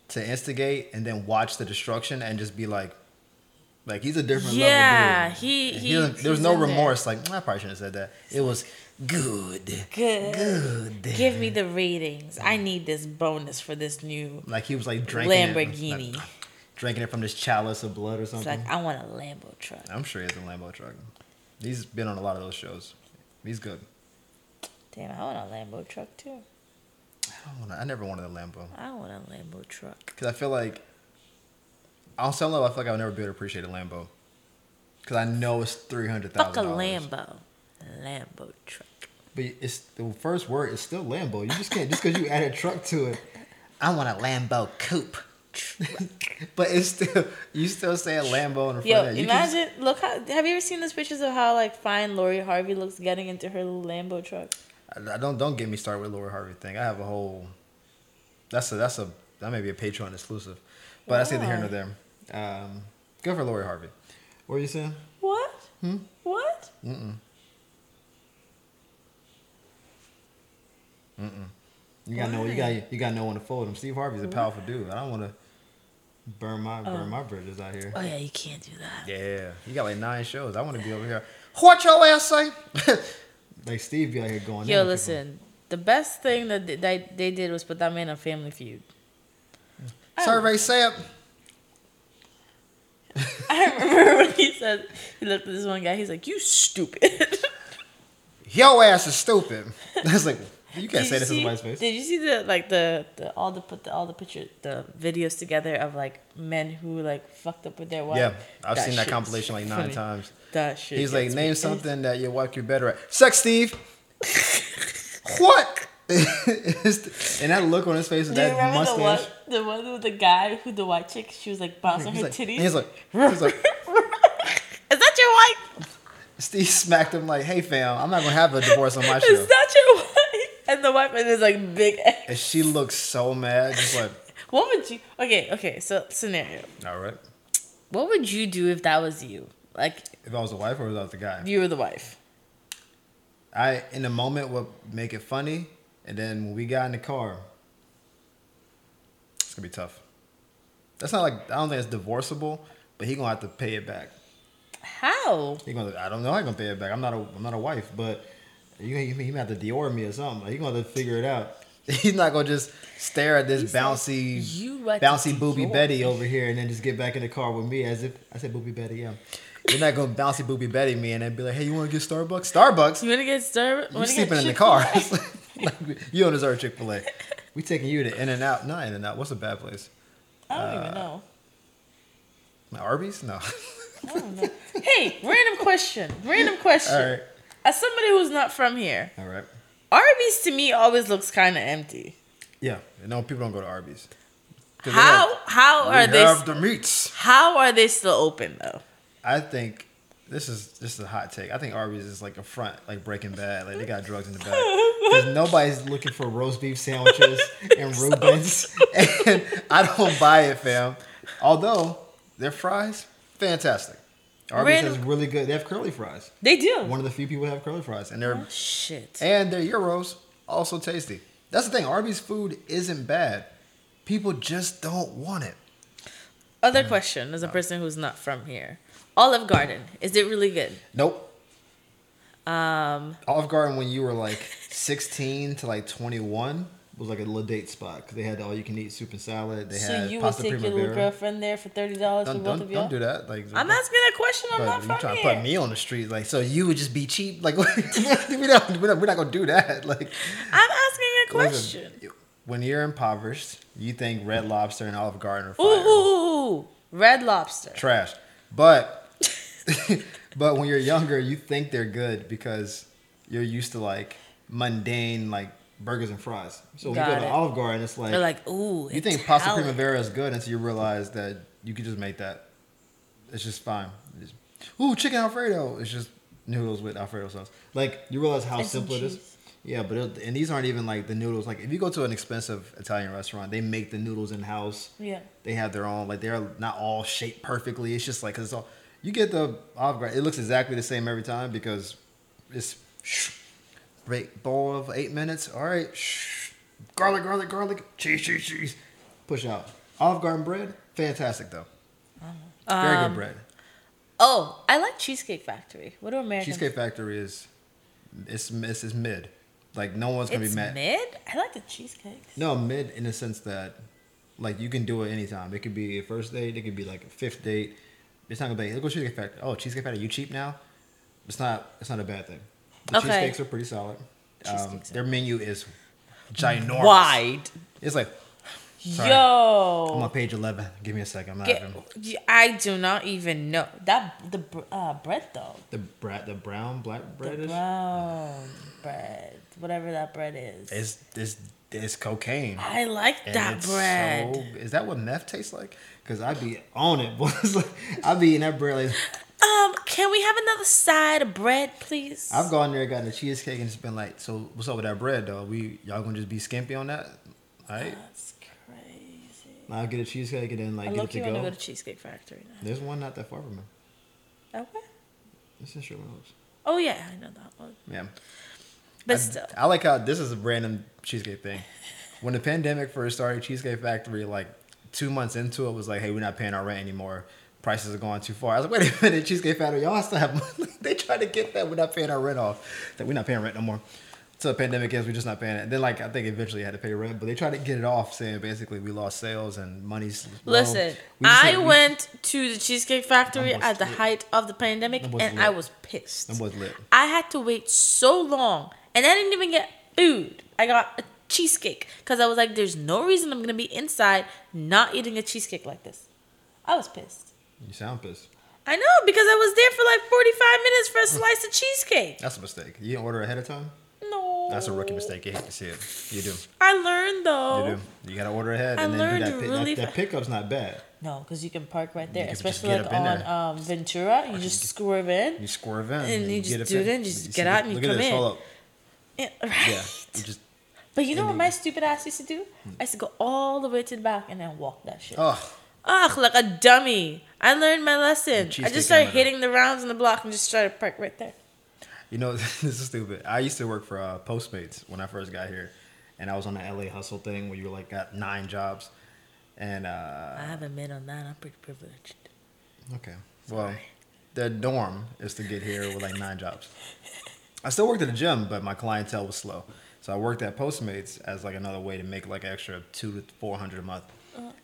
to instigate and then watch the destruction and just be like, like he's a different Yeah, level. dude. he- And he- doesn't- there was no in there. remorse. Like I probably shouldn't have said that. It was good, Good. good. Give me the ratings. I need this bonus for this new. like he was like drinking it- Lamborghini. like, drinking it from this chalice of blood or It's something. like I want a Lambo truck. I'm sure he has a Lambo truck. He's been on a lot of those shows. He's good. Damn, I want a Lambo truck too. I don't wanna, I never wanted a Lambo I want a Lambo truck. because I feel like on some level I feel like I would never be able to appreciate a Lambo because I know it's three hundred thousand. Fuck a Lambo. Lambo truck. But it's the first word is still Lambo. You just can't just because you added a truck to it. I want a Lambo coupe. but it's still you still say a Lambo in the front. Yo, of that. You can just- imagine. Look how. Have you ever seen those pictures of how like fine Lori Harvey looks getting into her Lambo truck? I, I don't don't get me started with Lori Harvey thing. I have a whole. That's a that's a that may be a Patreon exclusive, but that's neither here nor there. Um, good for Lori Harvey. What were you saying? What? Hmm? What? You got no, you got you gotta know when to fold him. Steve Harvey's a powerful dude. I don't want to burn my burn oh. my bridges out here. Oh yeah, you can't do that. Yeah, you got like nine shows. I want to be over here. What your ass say? like Steve be out here going. in Yo, on people. listen. The best thing that they, they, did was put that man on Family Feud. Mm. Survey oh. said. I remember when he said he looked at this one guy. He's like, "You stupid." Your ass is stupid. That's like you can't Did say you this in see- somebody's face. Did you see the like the, the all the put the all the picture the videos together of like men who like fucked up with their wife? Yeah, I've seen that compilation like nine funny. times. That shit. He's like, name me. something that your wife could better at. Sex, Steve. what? And that look on his face with you that remember the one, mustache. the one with the guy who the white chick? She was like bouncing He's her like, titties. he's like, he's like, Is that your wife? Steve smacked him like, hey fam, I'm not gonna have a divorce on my show." Is that your wife? And the wife and is like big. X. And she looks so mad, just like, What would you? Okay, okay. So scenario. all right. What would you do if that was you? Like If I was the wife or if I the guy, you were the wife. I in the moment would make it funny, and then when we got in the car, it's gonna be tough. That's not like I don't think it's divorceable, but he gonna have to pay it back. How? He gonna I don't know how he gonna pay it back. I'm not a I'm not a wife, but you he, he might have to Dior me or something. Like, he gonna have to figure it out. He's not gonna just stare at this said bouncy you like bouncy booby Dior Betty over here and then just get back in the car with me as if I said booby Betty, yeah. You're not gonna bouncy booby Betty me and then be like, hey, you want to get Starbucks? Starbucks? You wanna get Starbucks? You sleeping in the car? like, you don't deserve Chick Fil A. We taking you to In and Out. Not In and Out. What's a bad place? I don't Uh, even know. My Arby's? No. I don't know. hey, random question. Random question. All right. As somebody who's not from here, All right. Arby's to me always looks kind of empty. Yeah. No, people don't go to Arby's. How how are they have the meats. how are they still open though? I think this is this is a hot take. I think Arby's is like a front, like Breaking Bad. Like they got drugs in the back. Because nobody's looking for roast beef sandwiches and Reubens, and I don't buy it, fam. Although their fries, fantastic. Arby's Random- has really good. They have curly fries. They do. One of the few people that have curly fries, and they're oh, Shit. and their gyros also tasty. That's the thing. Arby's food isn't bad. People just don't want it. Other question as a person who's not from here. Olive Garden, is it really good? Nope. Um, Olive Garden when you were like 16 to like 21 was like a little date spot because they had all you can eat soup and salad. They so had you would pasta take your little girlfriend there for thirty dollars for both don't, of y'all? don't do that. Like, I'm asking that question. I'm but not you from trying to put me on the street, like so you would just be cheap. Like we don't, we're not, we're not gonna do that. Like I'm asking a listen, question. when you're impoverished, you think Red Lobster and Olive Garden are fire. ooh, ooh, ooh. Red Lobster. trash. But but when you're younger, you think they're good because you're used to like mundane like burgers and fries. So when Got you go to it. Olive Garden, it's like, They're like, ooh. you think pasta Italian. primavera is good until you realize that you could just make that. It's just fine. It's, ooh, chicken alfredo. It's just noodles with alfredo sauce. Like you realize how And some simple it is. Yeah, but it, and these aren't even like the noodles. Like if you go to an expensive Italian restaurant, they make the noodles in house. Yeah. They have their own. Like they're not all shaped perfectly. It's just like because it's all. You get the Olive Garden. It looks exactly the same every time because it's great bowl of eight minutes. All right, shh. garlic, garlic, garlic, cheese, cheese, cheese. Push out. Olive Garden bread, fantastic though. Very Um, good bread. Oh, I like Cheesecake Factory. What do Americans? Cheesecake Factory is, it's it's, it's mid. Like no one's gonna It's be mad. mid. I like the cheesecakes. No, mid in the sense that, like, you can do it anytime. It could be a first date. It could be like a fifth date. It's not gonna be. Go Cheesecake Factory. Oh, Cheesecake Factory, you cheap now? It's not. It's not a bad thing. The Okay. cheesecakes are pretty solid. Um, their menu is ginormous. Wide. It's like Sorry. I'm on page eleven. Give me a second. I'm not Get, even I do not even know that the uh, bread though. the bra- the brown black bread the is. brown bread, whatever that bread is. It's it's it's cocaine. I like And that bread. so- is that what meth tastes like? Cause I'd be on it, boy. It's like, I be eating that bread like Um, can we have another side of bread, please? I've gone there, gotten a cheesecake, and it's been like, "So what's up with that bread, though? We y'all gonna just be skimpy on that? All right, That's crazy. I'll get a cheesecake and then like I get it to you want to go. go to Cheesecake Factory now. There's one not that far from me. Okay. It's in Sherman Oaks. Oh yeah, I know that one. Yeah, But I, still, I like how this is a random cheesecake thing. When the pandemic first started, Cheesecake Factory like two months into it was like, "Hey, we're not paying our rent anymore. Prices are going too far." I was like, "Wait a minute, Cheesecake Factory, y'all still have money? they try to get that. We're not paying our rent off. That we're not paying rent no more." So the pandemic ends, we're just not paying it. And then like I think eventually had to pay rent, but they tried to get it off, saying basically we lost sales and money's. low. listen. We I we- went to the Cheesecake Factory at the lit. height of the pandemic, and lit. I was pissed. Was lit. I had to wait so long, and I didn't even get food. I got a cheesecake because I was like, "There's no reason I'm gonna be inside not eating a cheesecake like this." I was pissed. You sound pissed. I know because I was there for like 45 minutes for a slice of cheesecake. That's a mistake. You didn't order ahead of time. No, That's a rookie mistake. You hate to see it. You do. I learned though. You do. You gotta order ahead, I and then learned do that. Pick, really that, that pickup's not bad. No, because you can park right there, especially like on there. um, Ventura. You just swerve in. You swerve in, And you just get do fit. it and just You get see, out and you look at come this. in. Hold up. Yeah, right. Yeah, you just. But you know what my stupid ass used to do? I used to go all the way to the back and then walk that shit. Oh, Ugh, like a dummy. I learned my lesson. I just started hitting the rounds in the block and just started to park right there. you know this is stupid. I used to work for uh, Postmates when I first got here, and I was on the LA hustle thing where you like got nine jobs, and uh, I haven't been on that. I'm pretty privileged. Okay. Well, the norm is to get here with like nine jobs. I still worked at the gym, but my clientele was slow. So I worked at Postmates as like another way to make like extra two to four hundred a month.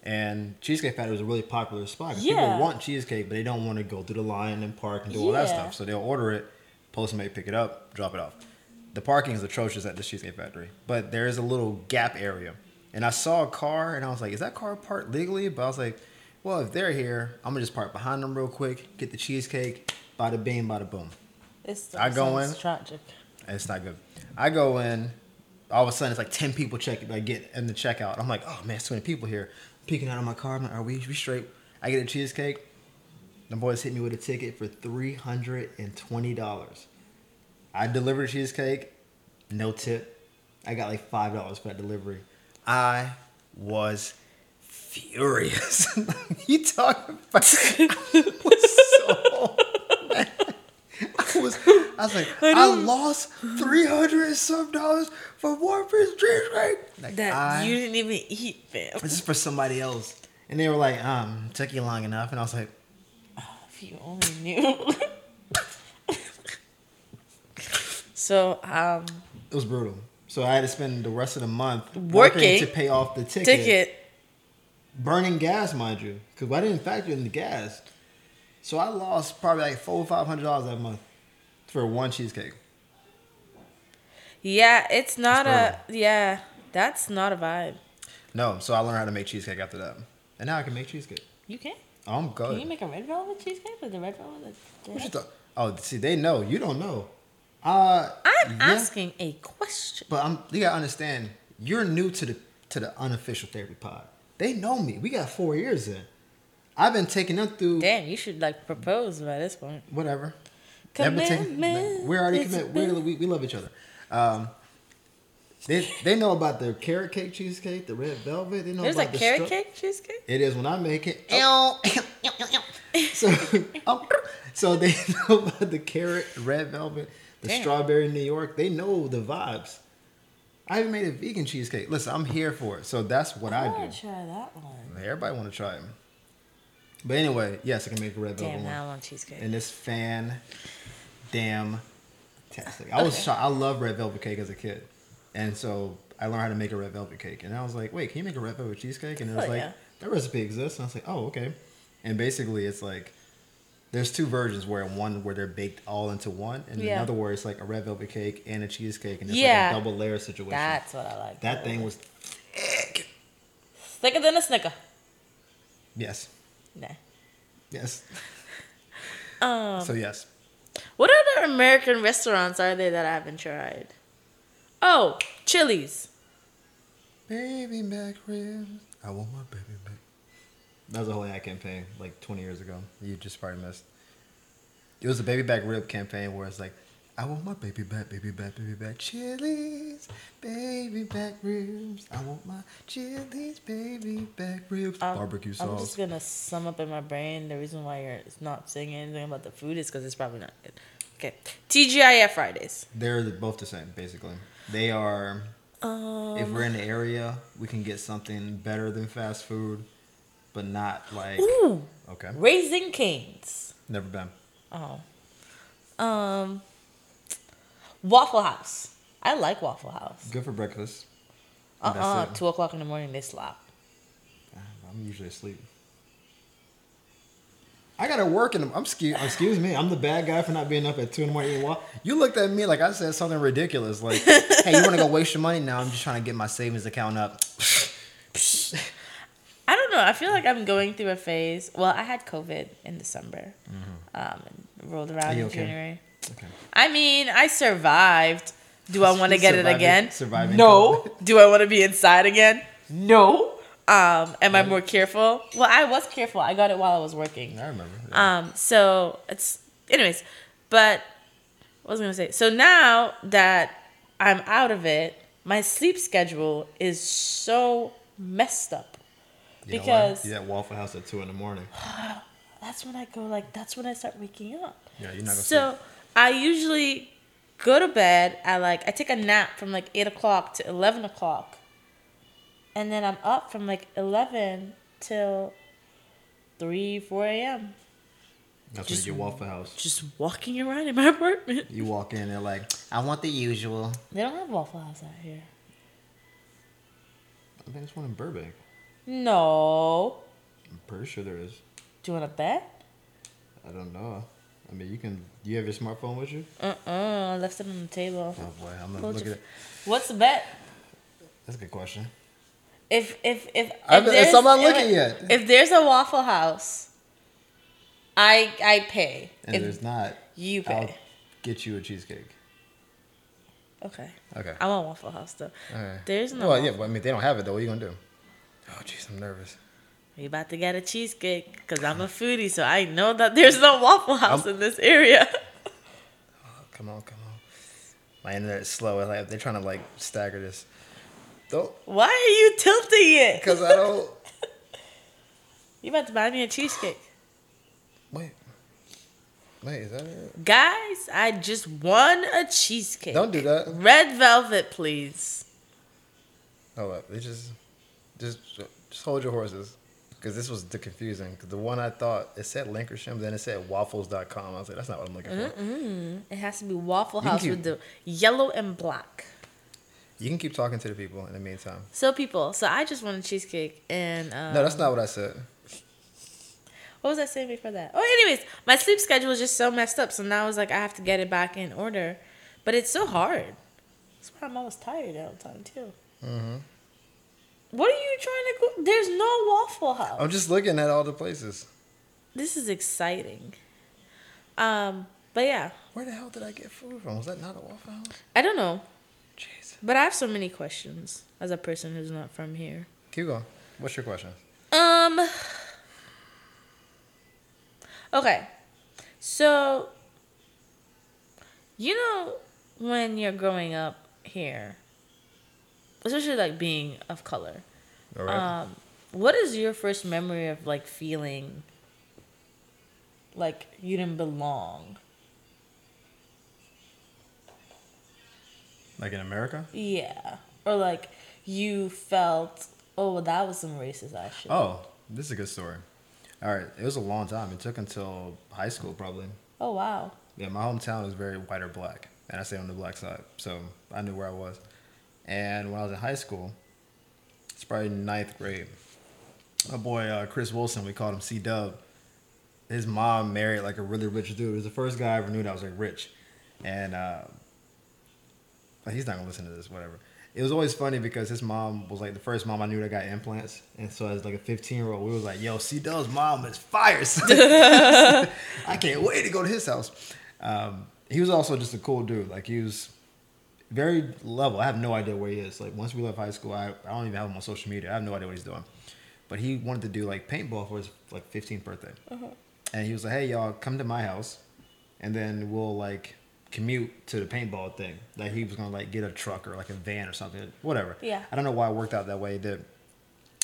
And Cheesecake Factory is a really popular spot. Yeah. People want cheesecake, but they don't want to go through the line and park and do all that Yeah. stuff. So they'll order it, Postmate pick it up, drop it off. The parking is atrocious at the Cheesecake Factory, but there is a little gap area. And I saw a car, and I was like, "Is that car parked legally?" But I was like, "Well, if they're here, I'm gonna just park behind them real quick, get the cheesecake, bada bing, bada boom." It's I go in. tragic. It's not good. I go in, all of a sudden it's like ten people check like get in the checkout. I'm like, oh man, so many people here. Peeking out of my car, I'm like, are we, we straight? I get a cheesecake. The boys hit me with a ticket for three hundred and twenty dollars. I delivered a cheesecake, no tip. I got like five dollars for that delivery. I was furious. you talking about? Was so was, I was like, I, lost three hundred and some dollars for piece of cheesecake. Like, That I, you didn't even eat, fam. this is for somebody else. And they were like, um, took you long enough. And I was like, If you only knew. so, um, it was brutal. So I had to spend the rest of the month Working to pay off the ticket, ticket. burning gas, mind you, because I didn't factor in the gas. So I lost probably like four or five hundred dollars that month for one cheesecake. Yeah, it's not It's a. Yeah, that's not a vibe. No, so I learned how to make cheesecake after that, and now I can make cheesecake. You can? Oh, I'm good. Can you make a red velvet cheesecake with the red velvet? You? Oh, see, they know. You don't know. Uh, I'm yeah, asking a question. But I'm. You gotta understand. You're new to the to the unofficial therapy pod. They know me. We got four years in. I've been taking them through Damn, you should like propose by this point. whatever. Commitment. we're already committed. We're, we we love each other. Um, they they know about the carrot cake cheesecake, the red velvet. They know There's a about the carrot stro- cake cheesecake. It is when I make it. so, um, so they know about the carrot, red velvet, the Damn. strawberry New York. They know the vibes. I even made a vegan cheesecake. Listen, I'm here for it. So that's what I, wanna do. try that one. Everybody want to try it. But anyway, yes, I can make a red velvet Damn, one. I want cheesecake. And it's fan damn tastic. I was shocked. I love red velvet cake as a kid. And so I learned how to make a red velvet cake. And I was like, wait, can you make a red velvet cheesecake? And it was Hell like, yeah. that recipe exists. And I was like, oh, okay. And basically it's like there's two versions where one where they're baked all into one, and Yeah. another where it's like a red velvet cake and a cheesecake, and it's Yeah. like a double layer situation. That's what I like. that thing was thicker than a snicker. yes, Nah. yes. Um, so yes, what other American restaurants are there that I haven't tried? Oh, Chili's. baby back ribs. I want my baby back. That was a whole ad campaign like 20 years ago. You just probably missed. It was a baby back rib campaign where it's like, I want my baby back, baby back, baby back, Chili's, baby back ribs. I want my Chili's, baby back ribs, Um, barbecue sauce. I'm just gonna sum up in my brain the reason why you're not saying anything about the food is because it's probably not good. Okay, TGIF Fridays. They're both the same, basically. They are. if Um, we're in the area, we can get something better than fast food, but not like. ooh, Okay, Raising Canes. never been. Oh, um, Waffle House. I like Waffle House. Good for breakfast. Uh And that's uh. Two o'clock in the morning, they slap. I'm usually asleep. I gotta work the. I'm excuse, excuse me. I'm the bad guy for not being up at two in the morning. You looked at me like I said something ridiculous. Like, hey, you want to go waste your money? Now I'm just trying to get my savings account up. I don't know. I feel like I'm going through a phase. Well, I had COVID in December. Um, and rolled around Mm-hmm. in okay? January. Okay. I mean, I survived. Do I want to get it again? surviving no. COVID. Do I want to be inside again? No. Um, am I more careful? Well, I was careful. I got it while I was working. I remember. Yeah. Um, so it's anyways, but what was I gonna say? So now that I'm out of it, my sleep schedule is so messed up. You because- you at Waffle House at two in the morning. That's when I go like that's when I start waking up. Yeah, you're not gonna. So sleep. I usually go to bed at like I take a nap from like eight o'clock to eleven o'clock, and then I'm up from like eleven till three four a.m. That's just- when you get Waffle House. just walking around in my apartment. You walk in, they're like, I want the usual. They don't have Waffle House out here. I think it's one in Burbank. No. I'm pretty sure there is. Do you want to bet? I don't know. I mean, you can. Do you have your smartphone with you? Uh uh I left it on the table. Oh boy, I'm gonna Hold look at it. What's the bet? That's a good question. If if if, if I've- it's there's- I'm not if- looking yet. If there's a Waffle House, I I pay. And if there's not. you pay. I'll get you a cheesecake. Okay. Okay. I want Waffle House though. Alright. There's no. Well, yeah, but I mean, they don't have it though. What are you gonna do? Oh, jeez, I'm nervous. We about to get a cheesecake because I'm a foodie, so I know that there's no Waffle House I'm- in this area. Oh, come on, come on. My internet is slow. Like they're trying to like stagger this. Don't, Why are you tilting it? because I don't. You about to buy me a cheesecake. Wait. Wait, is that it? Guys, I just won a cheesecake. Don't do that. Red velvet, please. Oh, hold up. They just, just, just hold your horses. Because this was the confusing. the one I thought it said Lancashire, then it said waffles.com. I was like, that's not what I'm looking for. It has to be Waffle House keep- with the yellow and black. You can keep talking to the people in the meantime. So people, so I just a cheesecake and um, No, that's not what I said. what was I saying before that? Oh, anyways, my sleep schedule is just so messed up, so now it's like I have to get it back in order, but it's so hard. That's why I'm always tired all the time too. Mm-hmm. What are you trying to go? There's no Waffle House. I'm just looking at all the places. This is exciting. Um, but yeah, Where the hell did I get food from? Was that not a Waffle House? I don't know, Jeez. but I have so many questions as a person who's not from here. Keep going. What's your question? Um. Okay, so you know when you're growing up here, especially like being of color. All right. Um, what is your first memory of like feeling like you didn't belong? like in America? Yeah, or like you felt, oh, well, that was some racist action. Oh, this is a good story. All right. It was a long time. It took until high school, probably. oh wow. Yeah, my hometown was very white or black, and I stayed on the black side, so I knew where I was. And when I was in high school, it's probably ninth grade. My boy uh, Chris Wilson, we called him C Dub. His mom married like a really rich dude. It was the first guy I ever knew that was like rich, and uh, he's not gonna listen to this. Whatever. It was always funny because his mom was like the first mom I knew that got implants, and so as like a 15 year old, we was like, "Yo, C Dub's mom is fire." I can't wait to go to his house. Um, he was also just a cool dude. Like he was very level. I have no idea where he is. Like once we left high school, I, I don't even have him on social media. I have no idea what he's doing. But he wanted to do like paintball for his like 15th birthday, uh-huh. and he was like, "Hey y'all, come to my house, and then we'll like commute to the paintball thing." Like he was gonna like get a truck or like a van or something, whatever. Yeah. I don't know why it worked out that way. That.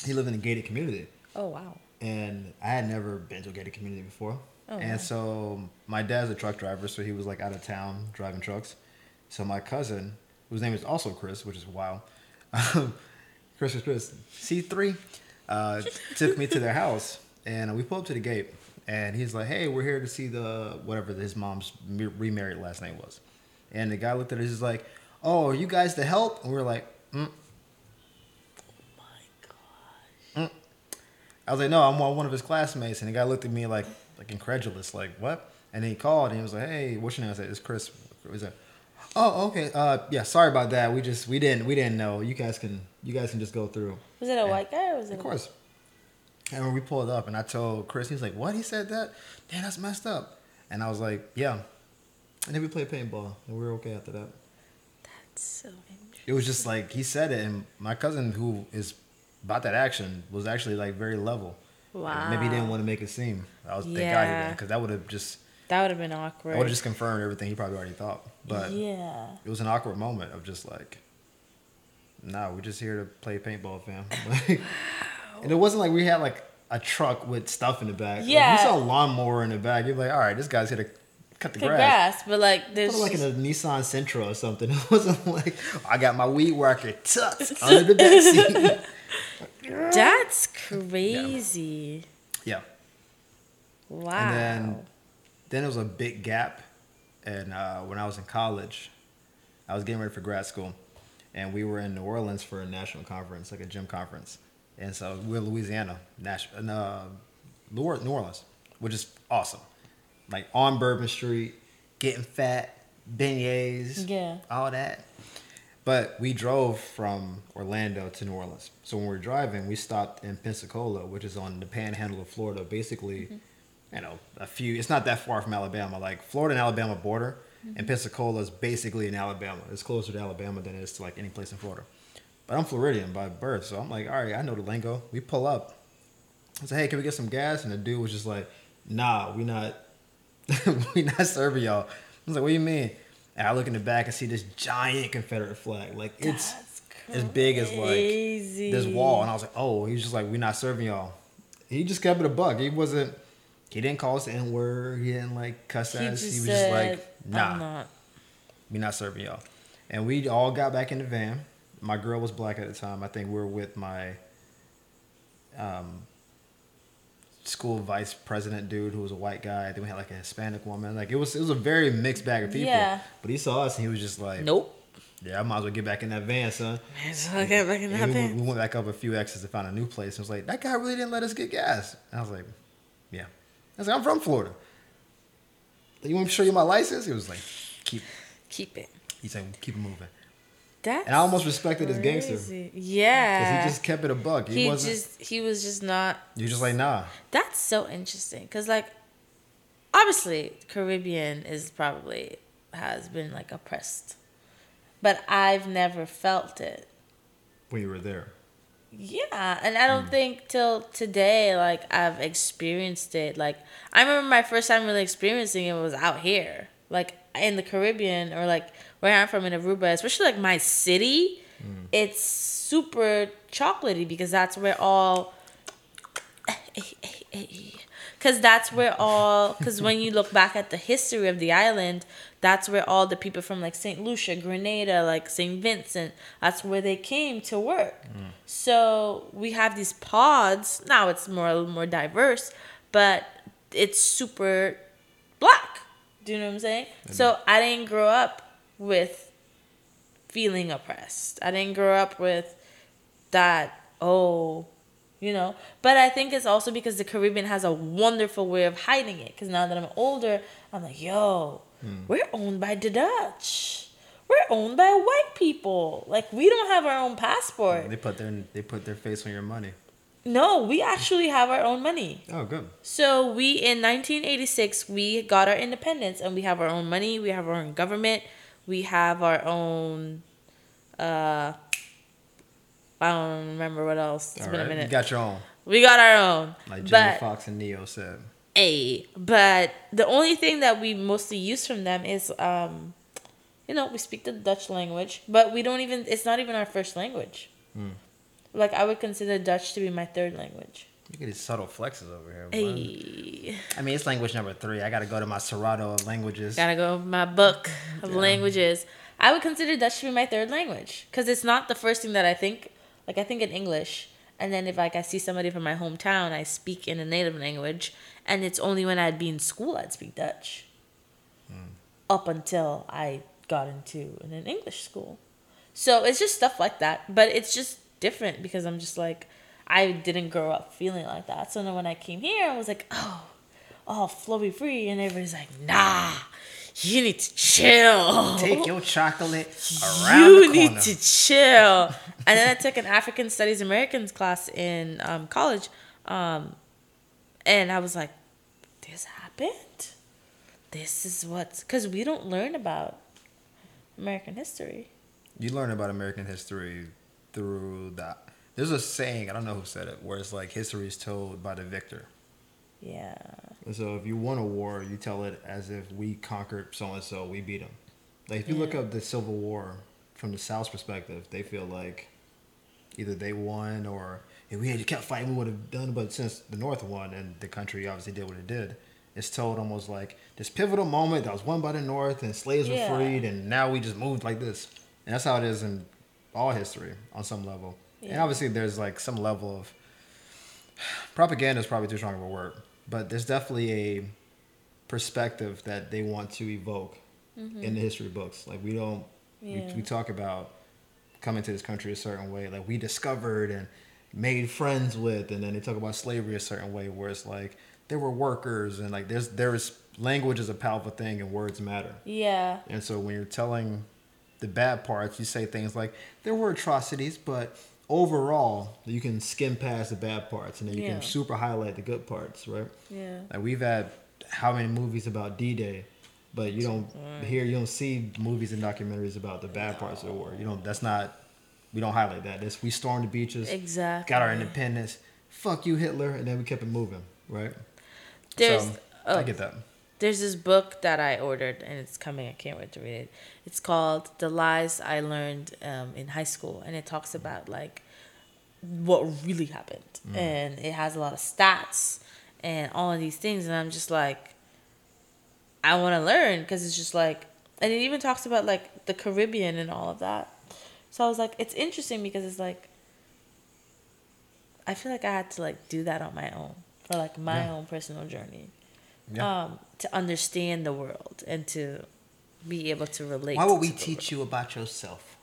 He lived in a gated community Oh wow. and I had never been to a gated community before. Oh, wow. and so my dad's a truck driver, so he was like out of town driving trucks. So my cousin, whose name is also Chris, which is wild, Chris is Chris, C three, uh, took me to their house, and we pulled up to the gate, and he's like, "Hey, we're here to see the whatever his mom's remarried last name was," and the guy looked at us, he's like, "Oh, are you guys the help?" And we were like, mm. I was like, no, I'm one of his classmates. And the guy looked at me like, like incredulous, like, what? And he called and he was like, hey, what's your name? I said, it's Chris. He was like, oh, okay. Uh, yeah, sorry about that. We just, we didn't, we didn't know. You guys can, you guys can just go through. Was it a white guy or was it? Of course. And when we pulled up and I told Chris, he's like, what? He said that? Damn, that's messed up. And I was like, yeah. And then we played paintball and we were okay after that. That's so interesting. It was just like, he said it. And my cousin who is about that action was actually like very level. Wow. Maybe he didn't want to make it seem. I was thank God he Yeah. didn't, because that would have just That would have been awkward. I would have just confirmed everything he probably already thought. But yeah. it was an awkward moment of just like, nah, we're just here to play paintball, fam. Like, and it wasn't like we had like a truck with stuff in the back. Like, Yeah. you saw a lawnmower in the back. You're like, all right, this guy's here to cut the The grass. grass, but like there's like in a Nissan Sentra or something. It wasn't like I got my weed worker tucked under the back seat. that's crazy. yeah. Wow. And then then there was a big gap and uh, when I was in college, I was getting ready for grad school and we were in New Orleans for a national conference, like a gym conference. and so we're Louisiana, Nash, in, uh, New New Orleans, which is awesome. Like on Bourbon Street, getting fat, beignets, Yeah. all that. But we drove from Orlando to New Orleans. So when we were driving, we stopped in Pensacola, which is on the panhandle of Florida, basically, you know, a few, it's not that far from Alabama. Like Florida and Alabama border, and mm-hmm. Pensacola is basically in Alabama. It's closer to Alabama than it is to like any place in Florida. But I'm Floridian by birth, so I'm like, all right, I know the lingo. We pull up. I said, hey, can we get some gas? And the dude was just like, nah, we not, we not serving y'all. I was like, what do you mean? And I look in the back and see this giant Confederate flag. Like it's as big as like this wall. And I was like, oh, he was just like, we're not serving y'all. He just kept it a buck. He wasn't. He didn't call us the N word. He didn't like cuss He at us. He was said, just like, nah, I'm not. we not serving y'all. And we all got back in the van. My girl was black at the time. I think we were with my um, school vice president dude who was a white guy. Then we had like a Hispanic woman. Like it was it was a very mixed bag of people. Yeah. But he saw us and he was just like, Nope. Yeah, I might as well get back in that van, son. So I get back in that we, van. went- we went back up a few exits to find a new place. And was like, that guy really didn't let us get gas. And I was like. I was like, I'm from Florida. You want me to show you my license? He was like, keep. Keep it. He said, keep it moving. That's And I almost respected his gangster. crazy. Because Yeah. he just kept it a buck. He, he just he was just not You're just like nah. That's so interesting because, like, obviously, Caribbean is probably has been like oppressed, but I've never felt it. When you were there. Yeah, and I don't hmm. think till today, like, I've experienced it. Like, I remember my first time really experiencing it was out here, like in the Caribbean or like where I'm from in Aruba, especially like my city. Hmm. It's super chocolatey because that's where all because that's where all because when you look back at the history of the island that's where all the people from like st lucia grenada like st vincent that's where they came to work. So we have these pods. Now it's more a little more diverse but it's super black. Do you know what i'm saying? So i didn't grow up with feeling oppressed. I didn't grow up with that oh you know? But i think it's also because the caribbean has a wonderful way of hiding it because now that i'm older i'm like yo we're owned by the dutch we're owned by white people like we don't have our own passport They put their they put their face on your money. no we actually have our own money Oh, good. so we in 1986 we got our independence and we have our own money, we have our own government, we have our own uh I don't remember what else. It's All been a minute. You got your own, we got our own. like Jamie Foxx and Neo said. A but the only thing that we mostly use from them is um you know, we speak the Dutch language, but we don't even it's not even our first language. Hmm. Like I would consider Dutch to be my third language. Look at these subtle flexes over here. boy. Hey. I mean, it's language number three. I got to go to my Serato of languages. Gotta go my book of Yeah. languages. I would consider Dutch to be my third language because it's not the first thing that I think. Like I think in English, and then if like I see somebody from my hometown, I speak in a native language, and it's only when I'd be in school I'd speak Dutch. Hmm. Up until I got into an English school, so it's just stuff like that. But it's just different because I'm just like I didn't grow up feeling like that. So then when I came here, I was like, oh, all flowy free, and everybody's like, nah, you need to chill. Take your chocolate around you need to chill. and then I took an African Studies Americans class in um, college, um, and I was like, this happened. This is what's because we don't learn about American history. You learn about American history through that. There's a saying I don't know who said it, where it's like history is told by the victor. Yeah. So if you won a war, you tell it as if we conquered so and so, we beat them. Like if you look up the Civil War from the South's perspective, they feel like either they won or if we had to kept fighting, we would have done. But since the North won and the country obviously did what it did, it's told almost like this pivotal moment that was won by the North and slaves Yeah. were freed, and now we just moved like this. And that's how it is in all history on some level. And obviously, there's like some level of propaganda is probably too strong of a word, but there's definitely a perspective that they want to evoke mm-hmm. in the history books. Like we don't, Yeah. we, we talk about coming to this country a certain way. Like we discovered and made friends with, and then they talk about slavery a certain way, where it's like there were workers, and like there's there's language is a powerful thing, and words matter. Yeah. And so when you're telling the bad parts, you say things like there were atrocities, but overall you can skim past the bad parts, and then you Yeah. can super highlight the good parts, right? Yeah. Like we've had how many movies about D-Day, but you don't mm. hear, you don't see movies and documentaries about the bad parts of the war. You don't. That's not. We don't highlight that. This we stormed the beaches, Exactly. got our independence. Fuck you, Hitler, and then we kept it moving, right? There's so, oh, I get that. There's this book that I ordered and it's coming. I can't wait to read it. It's called The Lies I Learned um, in High School, and it talks about like what really happened, and it has a lot of stats and all of these things, and I'm just like, I want to learn because it's just like, and it even talks about like the Caribbean and all of that. So I was like, it's interesting because it's like, I feel like I had to like do that on my own for like my Yeah. own personal journey Yeah. um, to understand the world and to be able to relate. Why would we teach you about yourself?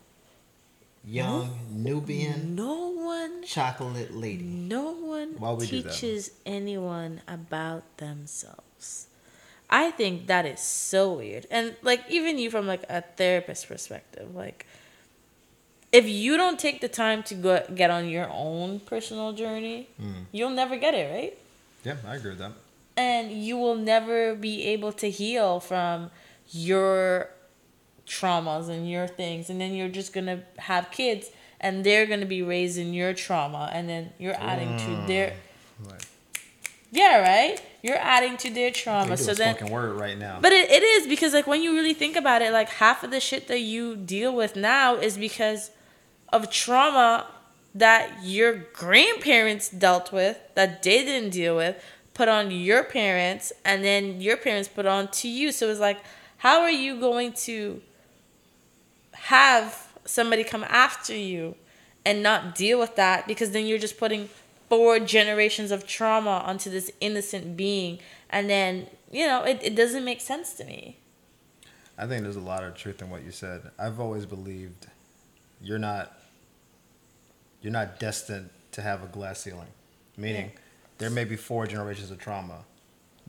Young Nubian. No one, chocolate lady. no one Why we teaches anyone about themselves. I think that is so weird, and like even you from like a therapist perspective, like if you don't take the time to go get on your own personal journey, Hmm. you'll never get it right. Yeah, I agree with that. And you will never be able to heal from your traumas and your things. And then you're just gonna have kids and they're gonna be raised in your trauma and then you're adding to their Like, yeah right? You're adding to their trauma so a then word right now. but it, it is because like when you really think about it like half of the shit that you deal with now is because of trauma that your grandparents dealt with that they didn't deal with put on your parents and then your parents put on to you so it's like how are you going to have somebody come after you and not deal with that because then you're just putting four generations of trauma onto this innocent being and then you know it, it doesn't make sense to me I think there's a lot of truth in what you said. I've always believed you're not you're not destined to have a glass ceiling. Meaning Yeah. There may be four generations of trauma,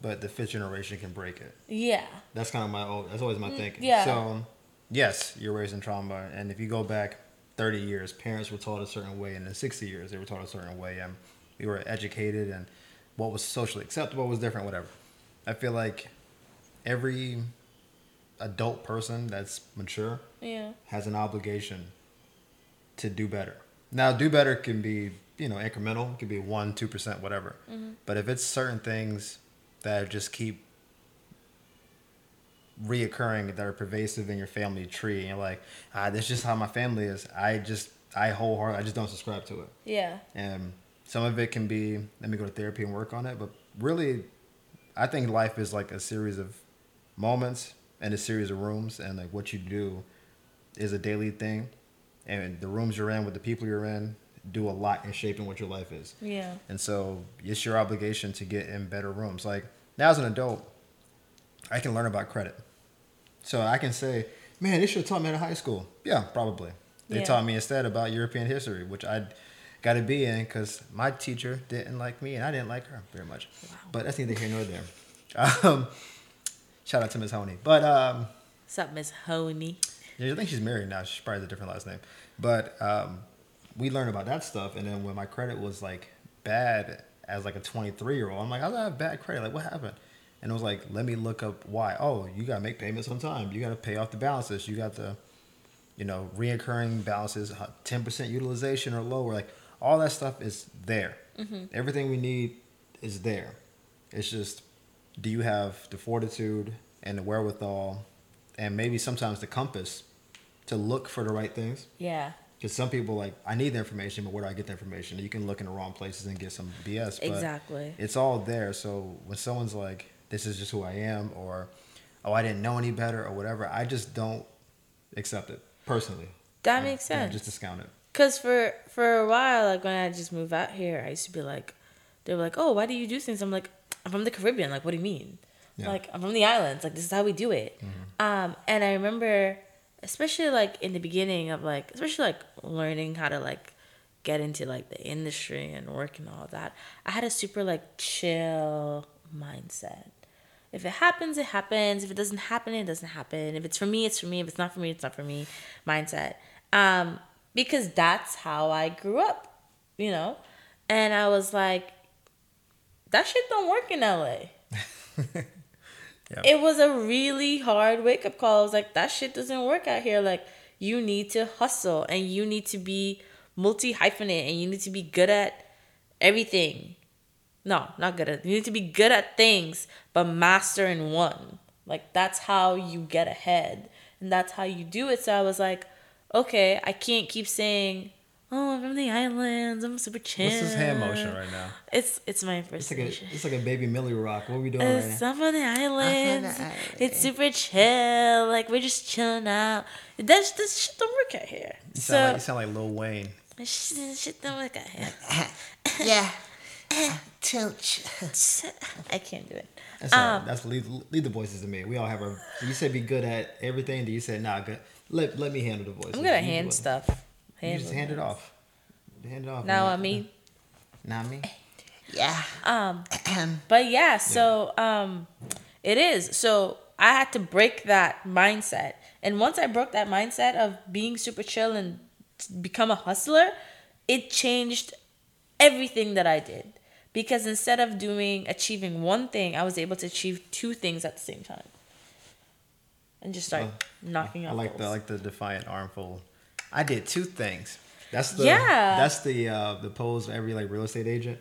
but the fifth generation can break it. yeah That's kind of my old that's always my mm, thinking. yeah. So um, yes, you're raised in trauma and if you go back 30 years, parents were taught a certain way and in 60 years they were taught a certain way and we were educated and what was socially acceptable was different whatever. I feel like every adult person that's mature yeah has an obligation to do better. Now, do better can be you know incremental, it could be one, two percent, whatever. But if it's certain things that just keep reoccurring that are pervasive in your family tree, and you're like, ah, that's just how my family is. I just, I wholeheartedly, I just don't subscribe to it. yeah And some of it can be, let me go to therapy and work on it. But really, I think life is like a series of moments and a series of rooms. And like what you do is a daily thing. And the rooms you're in with the people you're in do a lot in shaping what your life is. yeah And so it's your obligation to get in better rooms. Like now as an adult, I can learn about credit. So I can say, man, they should have taught me in high school. Yeah, probably. They Yeah. taught me instead about European history, which I got to be in because my teacher didn't like me and I didn't like her very much. Wow. But that's neither here nor there. Um, shout out to Miss Honey. But um, what's up miss honey I think she's married now. She probably has a different last name. But um, we learned about that stuff, and then when my credit was like bad as like a 23 year old, I'm like, I have bad credit? Like, what happened? And it was like, let me look up why. Oh, you gotta make payments on time. You gotta pay off the balances. You got the, you know, reoccurring balances, 10% utilization or lower. Like all that stuff is there. Mm-hmm. Everything we need is there. It's just, do you have the fortitude and the wherewithal, and maybe sometimes the compass to look for the right things? yeah Because some people like, I need the information, but where do I get the information? You can look in the wrong places and get some BS. But Exactly. It's all there. So when someone's like, this is just who I am, or oh, I didn't know any better, or whatever, I just don't accept it personally. that I- makes yeah, sense just discount it. Cause for for a while, like when I just moved out here, I used to be like, they were like, "Oh, why do you do things?" I'm like, "I'm from the Caribbean. Like, what do you mean? Yeah. Like, I'm from the islands. Like, this is how we do it." Um, and I remember, especially like in the beginning of like, especially like learning how to like get into like the industry and work and all that, I had a super like chill mindset. If it happens, it happens. If it doesn't happen, it doesn't happen. If it's for me, it's for me. If it's not for me, it's not for me. Mindset. Um, because that's how I grew up, you know? And I was like, that shit don't work in LA. Yeah. It was a really hard wake up call. I was like, that shit doesn't work out here. Like, you need to hustle and you need to be multi hyphenate and you need to be good at everything. No, not good at. You need to be good at things, but master in one. Like that's how you get ahead, and that's how you do it. So I was like, okay, I can't keep saying, "Oh, I'm from the islands. I'm super chill." What's this hand motion right now? It's it's my It's like a it's like a baby Milly Rock. What are we doing right It's now? I'm from the islands. island. It's super chill. Like we're just chilling out. That's this shit don't work out here. You So sound like you sound like Lil Wayne. this shit, shit don't work out here. Yeah. Tooch. I can't do it. That's all right. Um, That's leave, leave the voices to me. We all have our. You said be good at everything. Do you say nah? Good. Let let me handle the voices. I'm good at hand it. stuff. You just hand it off. Hand it off. Now man. on me. Not me. Yeah. Um, but yeah, so um, it is. So I had to break that mindset, and once I broke that mindset of being super chill and become a hustler, it changed everything that I did. Because instead of doing achieving one thing, I was able to achieve two things at the same time, and just start Oh, knocking I off. like the I like the defiant armful. I did two things. That's the Yeah. That's the uh, the pose of every like real estate agent.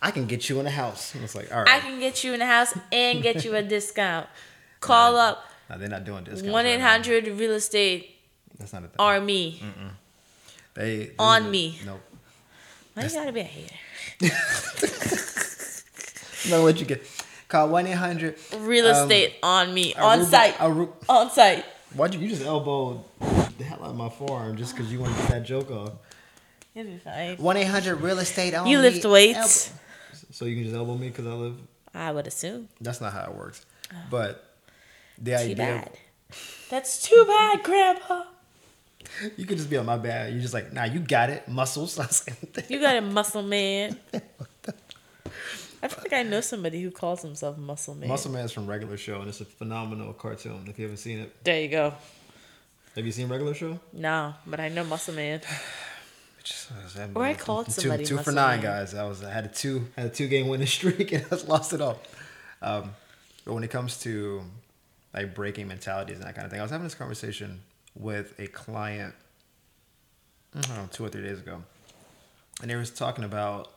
I can get you in a house. And it's like all right. I can get you in the house and get you a discount. Call up No, they're not doing this. one eight hundred real estate That's not a thing. army They, they on me. Nope. Why you gotta be a hater? Gonna let you get. Call one eight hundred. Real Um, estate on me, on site, on site. Why'd you, you just elbowed the hell out of my forearm just because you want to get that joke off? You'll be fine. One eight hundred real estate only. You lift weights. So you can just elbow me because I live. I would assume. That's not how it works. Oh. But the Too idea, bad. That's too bad, Grandpa. you could just be on my bad. You're just like, nah, you got it, muscles. I was like, You got a muscle man. I feel like I know somebody who calls himself Muscle Man. Muscle Man is from Regular Show, and it's a phenomenal cartoon. If you haven't seen it, There you go. Have you seen Regular Show? No, but I know Muscle Man. Just- Or I called two, somebody two for nine, Man. guys. I was I had a two had a two game winning streak and I lost it all. Um, but when it comes to like breaking mentalities and that kind of thing, I was having this conversation with a client I don't know, two or three days ago, and they was talking about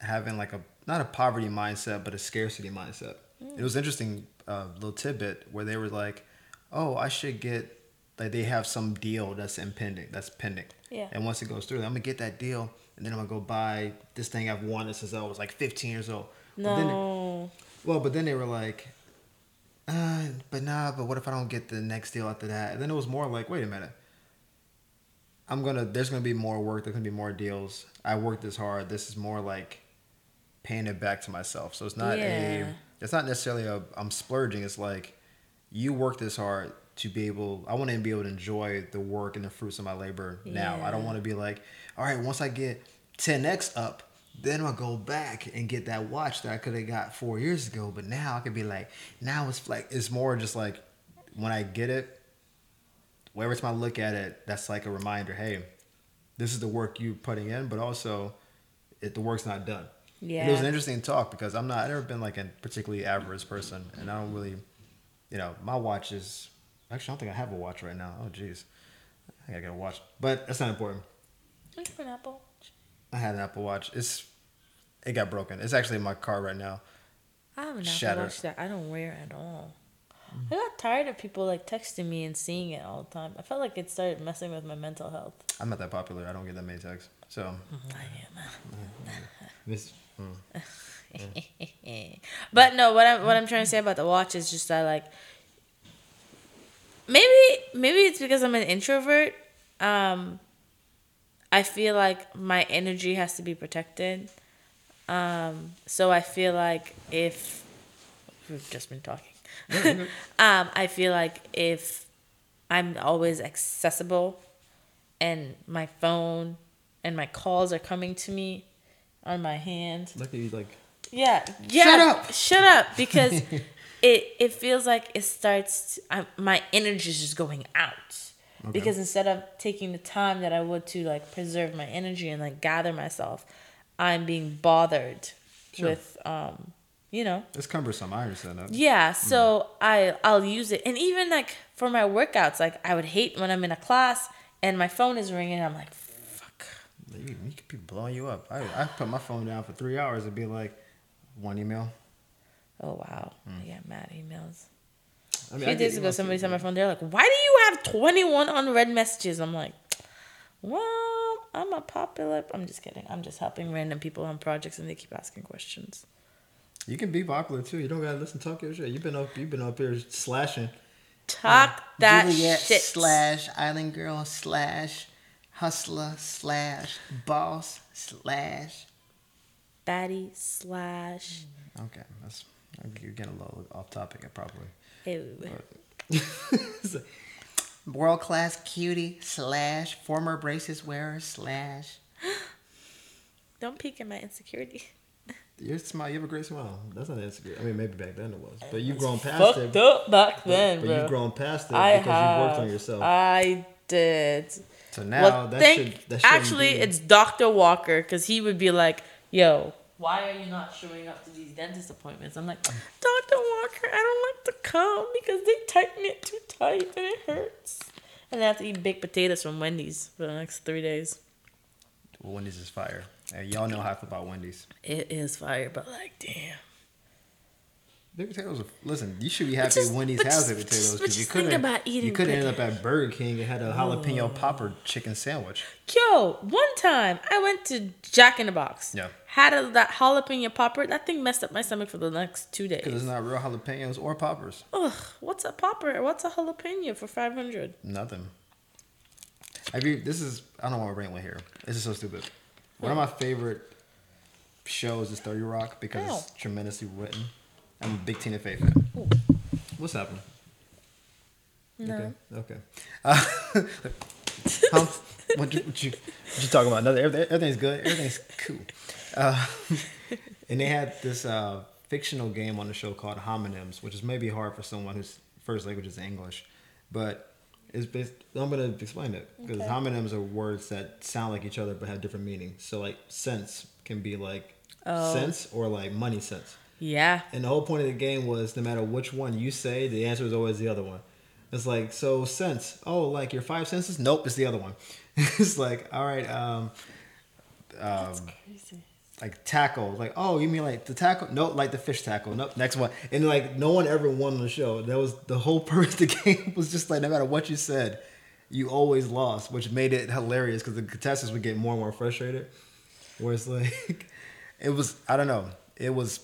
having like a not a poverty mindset but a scarcity mindset. Mm. It was interesting uh, little tidbit where they were like, "Oh, I should get like they have some deal that's impending, that's pending, Yeah. and once it goes through, I'm gonna get that deal, and then I'm gonna go buy this thing I've wanted since I was like 15 years old." But then- No. well, but then they were like, uh, but nah, but what if I don't get the next deal after that? And then it was more like, wait a minute. I'm gonna there's gonna be more work, there's gonna be more deals. I worked this hard. This is more like paying it back to myself. So it's not Yeah. a it's not necessarily a I'm splurging. It's like you work this hard to be able I want to be able to enjoy the work and the fruits of my labor now. I don't want to be like, all right, once I get 10x up, then I'll go back and get that watch that I could have got four years ago. But now I could be like, now it's like it's more just like when I get it, wherever time I look at it, that's like a reminder. Hey, this is the work you're putting in, but also, it, the work's not done. And it was an interesting talk because I'm not. I've never been like a particularly average person, and I don't really, you know, my watch is. Actually, I don't think I have a watch right now. Oh, jeez, I gotta get a watch, but that's not important. Look for an Apple. Watch. I had an Apple Watch. It's it got broken. It's actually in my car right now. I have an Apple Watch that I don't wear at all. Mm-hmm. I got tired of people like texting me and seeing it all the time. I felt like it started messing with my mental health. I'm not that popular. I don't get that many texts. So mm-hmm. I am. Mm-hmm. this. mm. but no, what I'm what I'm trying to say about the watch is just that like maybe maybe it's because I'm an introvert. Um, I feel like my energy has to be protected. Um, so I feel like if we've just been talking, um, I feel like if I'm always accessible and my phone and my calls are coming to me on my hand. Like Yeah, yeah. Shut up. Shut up, because it it feels like it starts. I, my energy is just going out. Okay. Because instead of taking the time that I would to like preserve my energy and like gather myself, I'm being bothered Sure. with um, you know, it's cumbersome. I understand that. yeah, so I I'll use it, and even like for my workouts, like I would hate when I'm in a class and my phone is ringing. I'm like, fuck. You, you could be blowing you up. I I put my phone down for three hours and be like, one email. Oh wow, I get mad emails. I A mean, a few I days ago, somebody too, sent my phone. They're like, "Why do you have 21 unread messages?" I'm like, "Well, I'm a popular." I'm just kidding. I'm just helping random people on projects, and they keep asking questions. You can be popular too. You don't gotta listen to talk your shit. You've been up. You've been up here slashing. Talk uh, that Juliette shit. slash Island Girl slash Hustler slash Boss slash. Baddie slash. Mm-hmm. Okay, that's you're getting a little off topic. I probably. Ew. World class cutie slash former braces wearer slash. Don't peek at my insecurity. Your smile. You have a great smile. That's not insecure. I mean, maybe back then it was, but you've grown past Fucked it. up back then, but bro. you've grown past it I because have. you've worked on yourself. I did. so now well, that thank. should that actually, be- it's Doctor Walker because he would be like, "Yo, why are you not showing up to these dentist appointments?" I'm like, Doctor Walker, I don't like to come because they tighten it too tight and it hurts. And I have to eat baked potatoes from Wendy's for the next three days. Wendy's is fire. Hey, y'all know how I feel about Wendy's. It is fire, but like, damn. Big potatoes. Are, listen, you should be happy just- Wendy's but has big potatoes because you about eating you could end up at Burger King and had a jalapeno oh. popper chicken sandwich. Yo, one time I went to Jack in the Box. Yeah. Had a, that jalapeno popper. That thing messed up my stomach for the next two days. Because it's not real jalapenos or poppers. Ugh, what's a popper? What's a jalapeno for 500? Nothing. Have you? This is. I don't want to bring one here. This is so stupid. One of my favorite shows is Thirty Rock because it's tremendously written. I'm a big Tina Fey fan. What's happening? No. Okay. Okay. Uh, what, you, what, you, what you talking about? Nothing. Everything, everything's good. Everything's cool. Uh, and they had this uh, fictional game on the show called Homonyms, which is maybe hard for someone whose first language is English, but it's based, I'm gonna explain it because Okay. homonyms are words that sound like each other but have different meanings. So like sense can be like Oh. sense or like money sense. Yeah. And the whole point of the game was no matter which one you say, the answer is always the other one. It's like, so sense. Oh, like your five senses? Nope, it's the other one. it's like, all right, um, um, Crazy. like tackle. Like, oh, you mean like the tackle? Nope, like the fish tackle. Nope, next one. And like no one ever won the show. That was the whole purpose of the game was just like no matter what you said, you always lost, which made it hilarious because the contestants would get more and more frustrated. Whereas like it was I don't know. It was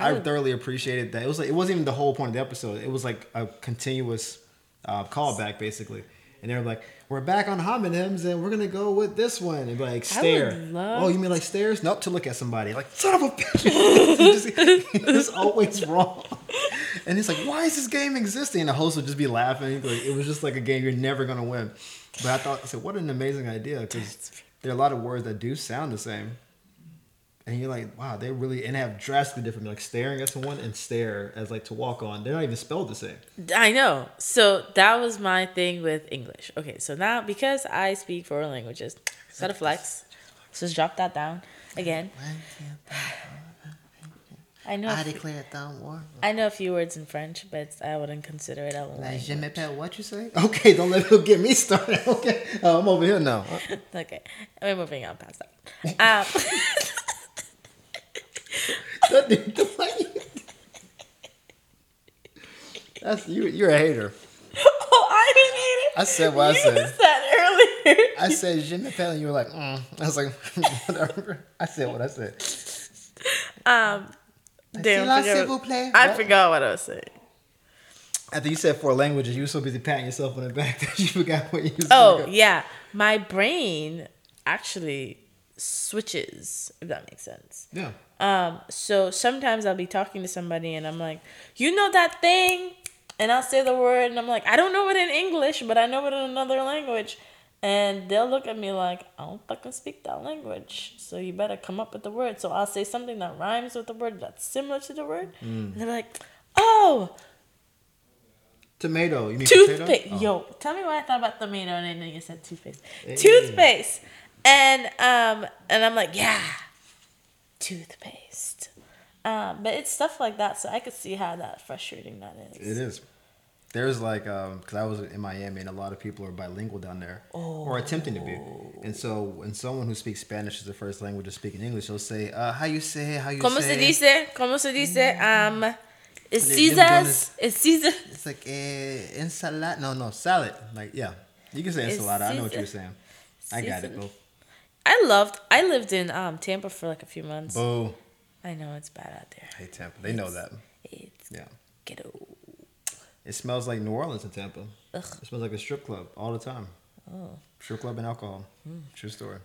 I thoroughly appreciated that. It was like it wasn't even the whole point of the episode. It was like a continuous uh, callback basically. And they were like, "We're back on homonyms, and we're gonna go with this one." And be like, "Stare." love Oh, you mean like stairs? Nope. To look at somebody. Like son of a bitch. It's always wrong. And it's like, why is this game existing? And the host would just be laughing. Like, it was just like a game you're never gonna win. But I thought, I said, what an amazing idea because there are a lot of words that do sound the same. And you're like, wow, they really and have drastically different. Like staring at someone and stare as like to walk on. They're not even spelled the same. I know. So that was my thing with English. Okay, so now because I speak four languages, gotta flex. So just drop that down again. I know. I declare thumb war. I know a few words in French, but I wouldn't consider it a Like, language. je m'appelle what you say? Okay, don't let him get me started. Okay, oh, I'm over here now. Okay, we're moving on past that. Um, That dude, the way you- That's you. You're a hater. oh, I didn't eat it. I said what I said. you said. earlier. I said je m'appelle, and you were like, mm. I was like, whatever. I said what I said. Um, damn, I forgot- vous. I What? forgot what I was saying. After you said four languages, you were so busy patting yourself on the back that you forgot what you was Oh yeah, my brain actually switches. If that makes sense. Yeah. Um, so sometimes I'll be talking to somebody and I'm like, you know that thing, and I'll say the word and I'm like, I don't know it in English, but I know it in another language, And they'll look at me like, I don't fucking speak that language. So you better come up with the word. So I'll say something that rhymes with the word that's similar to the word. And they're like, oh, Tomato. You mean toothpaste. Oh. Yo, tell me why I thought about tomato and then you said toothpaste. Hey. Toothpaste. And um and I'm like, yeah, toothpaste. Um, but it's stuff like that, so I could see how that frustrating that is. It is. There's like, um, cause I was in Miami and a lot of people are bilingual down there, or attempting to be. And so when someone who speaks Spanish is the first language is speaking English, they'll say, uh, "How you say? How you Como say?" se dice? Como se dice? Um, it's Caesar's. It's Caesar. It's like eh, ensalada. No, no, salad. Like yeah, you can say ensalada. I know what you're saying. I got it. Caesar. I loved. I lived in um Tampa for like a few months. Boo. I know it's bad out there. Hey Tampa, they know that. It's Yeah. ghetto. It smells like New Orleans in Tampa. Ugh. It smells like a strip club all the time. Oh. Strip club and alcohol. Hmm. True story.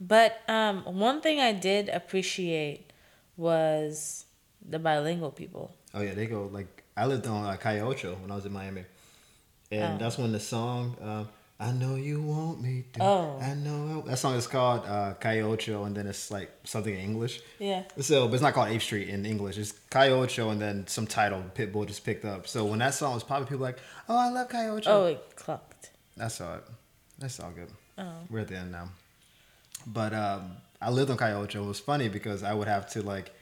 But um, one thing I did appreciate was the bilingual people. Oh yeah, they go like I lived on uh, Calle Ocho when I was in Miami, and Oh. that's when the song uh, "I Know You Want Me to." Oh. I know that song is called uh, Calle Ocho, and then it's like something in English. Yeah. So, but it's not called Eighth Street in English. It's Calle Ocho, and then some title Pitbull just picked up. So when that song was popping, people were like, "Oh, I love Calle Ocho." Oh, it clocked. That's all. It That's all good. Oh. We're at the end now. But um, I lived on Calle Ocho. It was funny because I would have to like,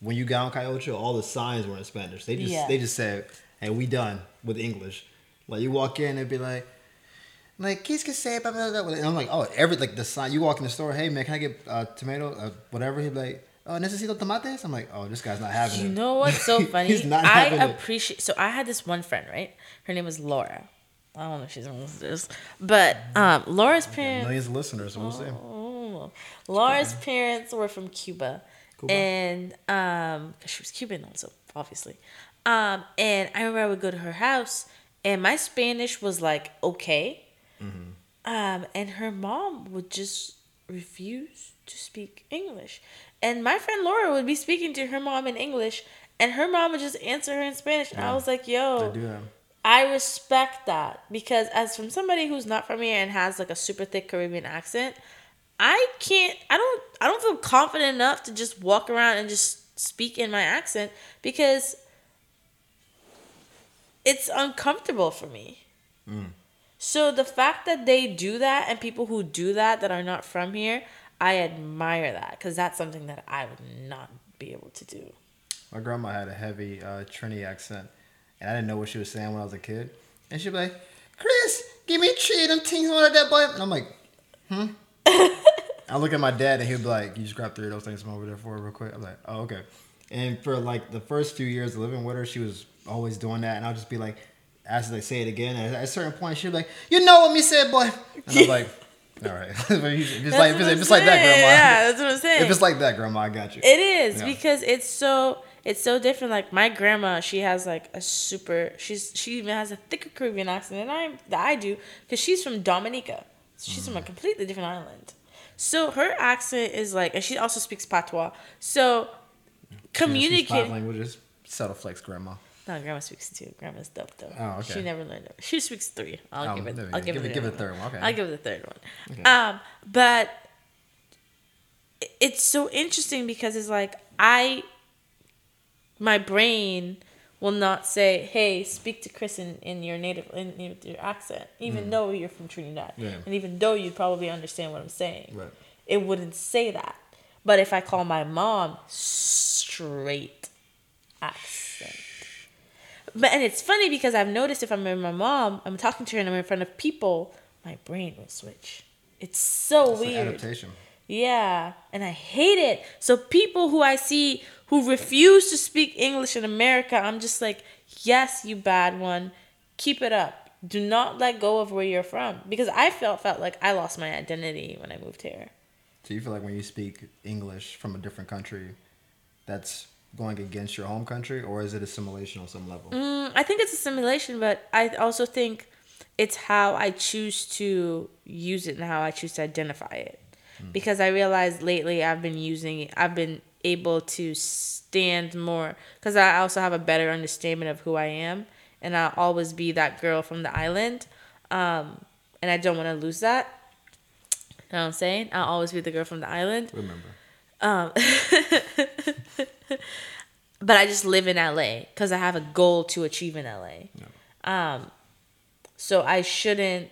when you got on Calle Ocho, all the signs were in Spanish. They just Yeah. they just said, "Hey, we done with English." Like you walk in, it'd be like, like kids can say, blah, blah, blah. and I'm like, oh, every like the sign. You walk in the store, hey man, can I get uh, tomato, uh, whatever? He'd be like, oh, necesito tomates. I'm like, oh, this guy's not having You it. know what's so funny? He's not I it. appreciate. So I had this one friend, right? Her name was Laura. I don't know if she's gonna listen to this, but um, Laura's parents. Millions of listeners, so we'll see. Oh. Laura's parents were from Cuba, Cuba. and um, 'cause she was Cuban also, obviously. Um, and I remember I would go to her house, and my Spanish was like okay, um, and her mom would just refuse to speak English, and my friend Laura would be speaking to her mom in English, and her mom would just answer her in Spanish, and I was like, "Yo. I respect that. Because as from somebody who's not from here and has like a super thick Caribbean accent, I can't I don't I don't feel confident enough to just walk around and just speak in my accent because it's uncomfortable for me. So the fact that they do that and people who do that that are not from here, I admire that because that's something that I would not be able to do. My grandma had a heavy uh, Trini accent, and I didn't know what she was saying when I was a kid. And she'd be like, "Chris, give me three of them things on that boy." And I'm like, "Hmm." I look at my dad, and he'd be like, "You just grab three of those things from over there for her real quick." I'm like, "Oh, okay." And for like the first few years of living with her, she was always doing that, and I'll just be like, as they say it again, at a certain point, she'd be like, "You know what me said, boy?" And I'm like, "All right." if it's That's like, if it's, if it's like that, grandma. Yeah, that's what I'm saying. If it's like that, grandma, I got you. It is Yeah. because it's so it's so different. Like my grandma, she has like a super. She's she even has a thicker Caribbean accent than I that I do because she's from Dominica. So she's Mm. from a completely different island. So her accent is like, and she also speaks patois. So communicate. languages. Subtle flex, grandma. No, grandma speaks two. Grandma's dope though. Oh, okay. She never learned it. She speaks three. I'll Oh, give it. I'll give, Give it. give it a third one, okay. I'll give it a third one. Okay. Um, but it's so interesting because it's like I, my brain will not say, "Hey, speak to Chris in, in your native in, in your accent," even though you're from Trinidad, Mm. Yeah. and even though you'd probably understand what I'm saying. Right. It wouldn't say that. But if I call my mom straight accent. But and it's funny because I've noticed if I'm with my mom, I'm talking to her and I'm in front of people, my brain will switch. It's so an weird. adaptation. Yeah, and I hate it. So people who I see who refuse to speak English in America, I'm just like, yes, you bad one. Keep it up. Do not let go of where you're from because I felt felt like I lost my identity when I moved here. So you feel like when you speak English from a different country, that's going against your home country, or is it assimilation on some level? Mm, I think it's a simulation, but I also think it's how I choose to use it and how I choose to identify it. Because I realized lately I've been using it, I've been able to stand more because I also have a better understanding of who I am and I'll always be that girl from the island. Um, and I don't want to lose that. You know what I'm saying? I'll always be the girl from the island. Remember. Um, but I just live in LA because I have a goal to achieve in LA. Um, so I shouldn't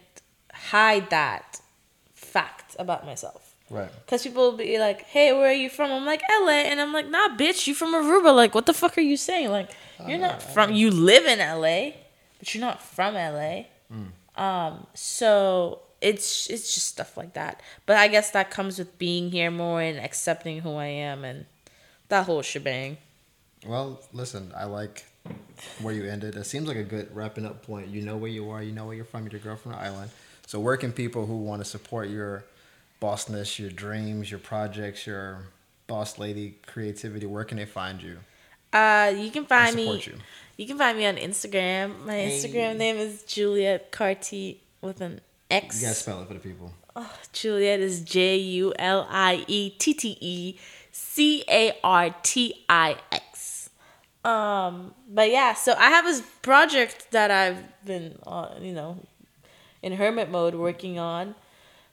hide that fact about myself. Right. Because people will be like, hey, where are you from? I'm like, LA. And I'm like, nah, bitch, you from Aruba. Like, what the fuck are you saying? Like, you're not from, you live in LA, but you're not from LA. Um, so it's it's just stuff like that. But I guess that comes with being here more and accepting who I am and that whole shebang. Well, listen, I like where you ended. It seems like a good wrapping up point. You know where you are, you know where you're from, you're the girl from the island. So where can people who want to support your bossness, your dreams, your projects, your boss lady creativity, where can they find you? Uh, you can find me. you? You can find me on Instagram. My Instagram name is Juliette Carty with an X. You gotta spell it for the people. Juliette is J U L I E T T E C A R T I X. Um, but yeah, so I have this project that I've been, uh, you know, in hermit mode working on.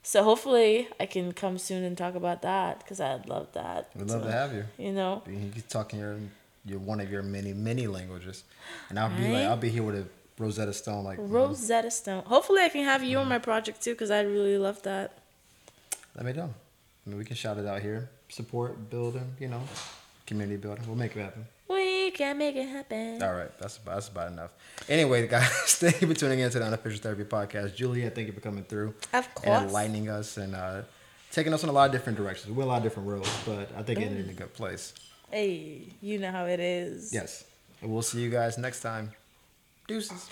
So hopefully I can come soon and talk about that because I'd love that. We'd love So, to have you. You know, You can talk in your your one of your many many languages, and I'll be like I'll be here with a Rosetta Stone like Rosetta Stone. Hopefully I can have you on my project too because I'd really love that. Let me know. I mean, we can shout it out here. Support, building, you know, community building. We'll make it happen. We can make it happen. All right, that's about, that's about enough. Anyway, guys, thank you for tuning in to the Unofficial Therapy Podcast. Julia, thank you for coming through Of course. and enlightening us and uh, taking us in a lot of different directions. We're a lot of different roads, but I think it ended in a good place. Hey, you know how it is. Yes. And we'll see you guys next time. Deuces.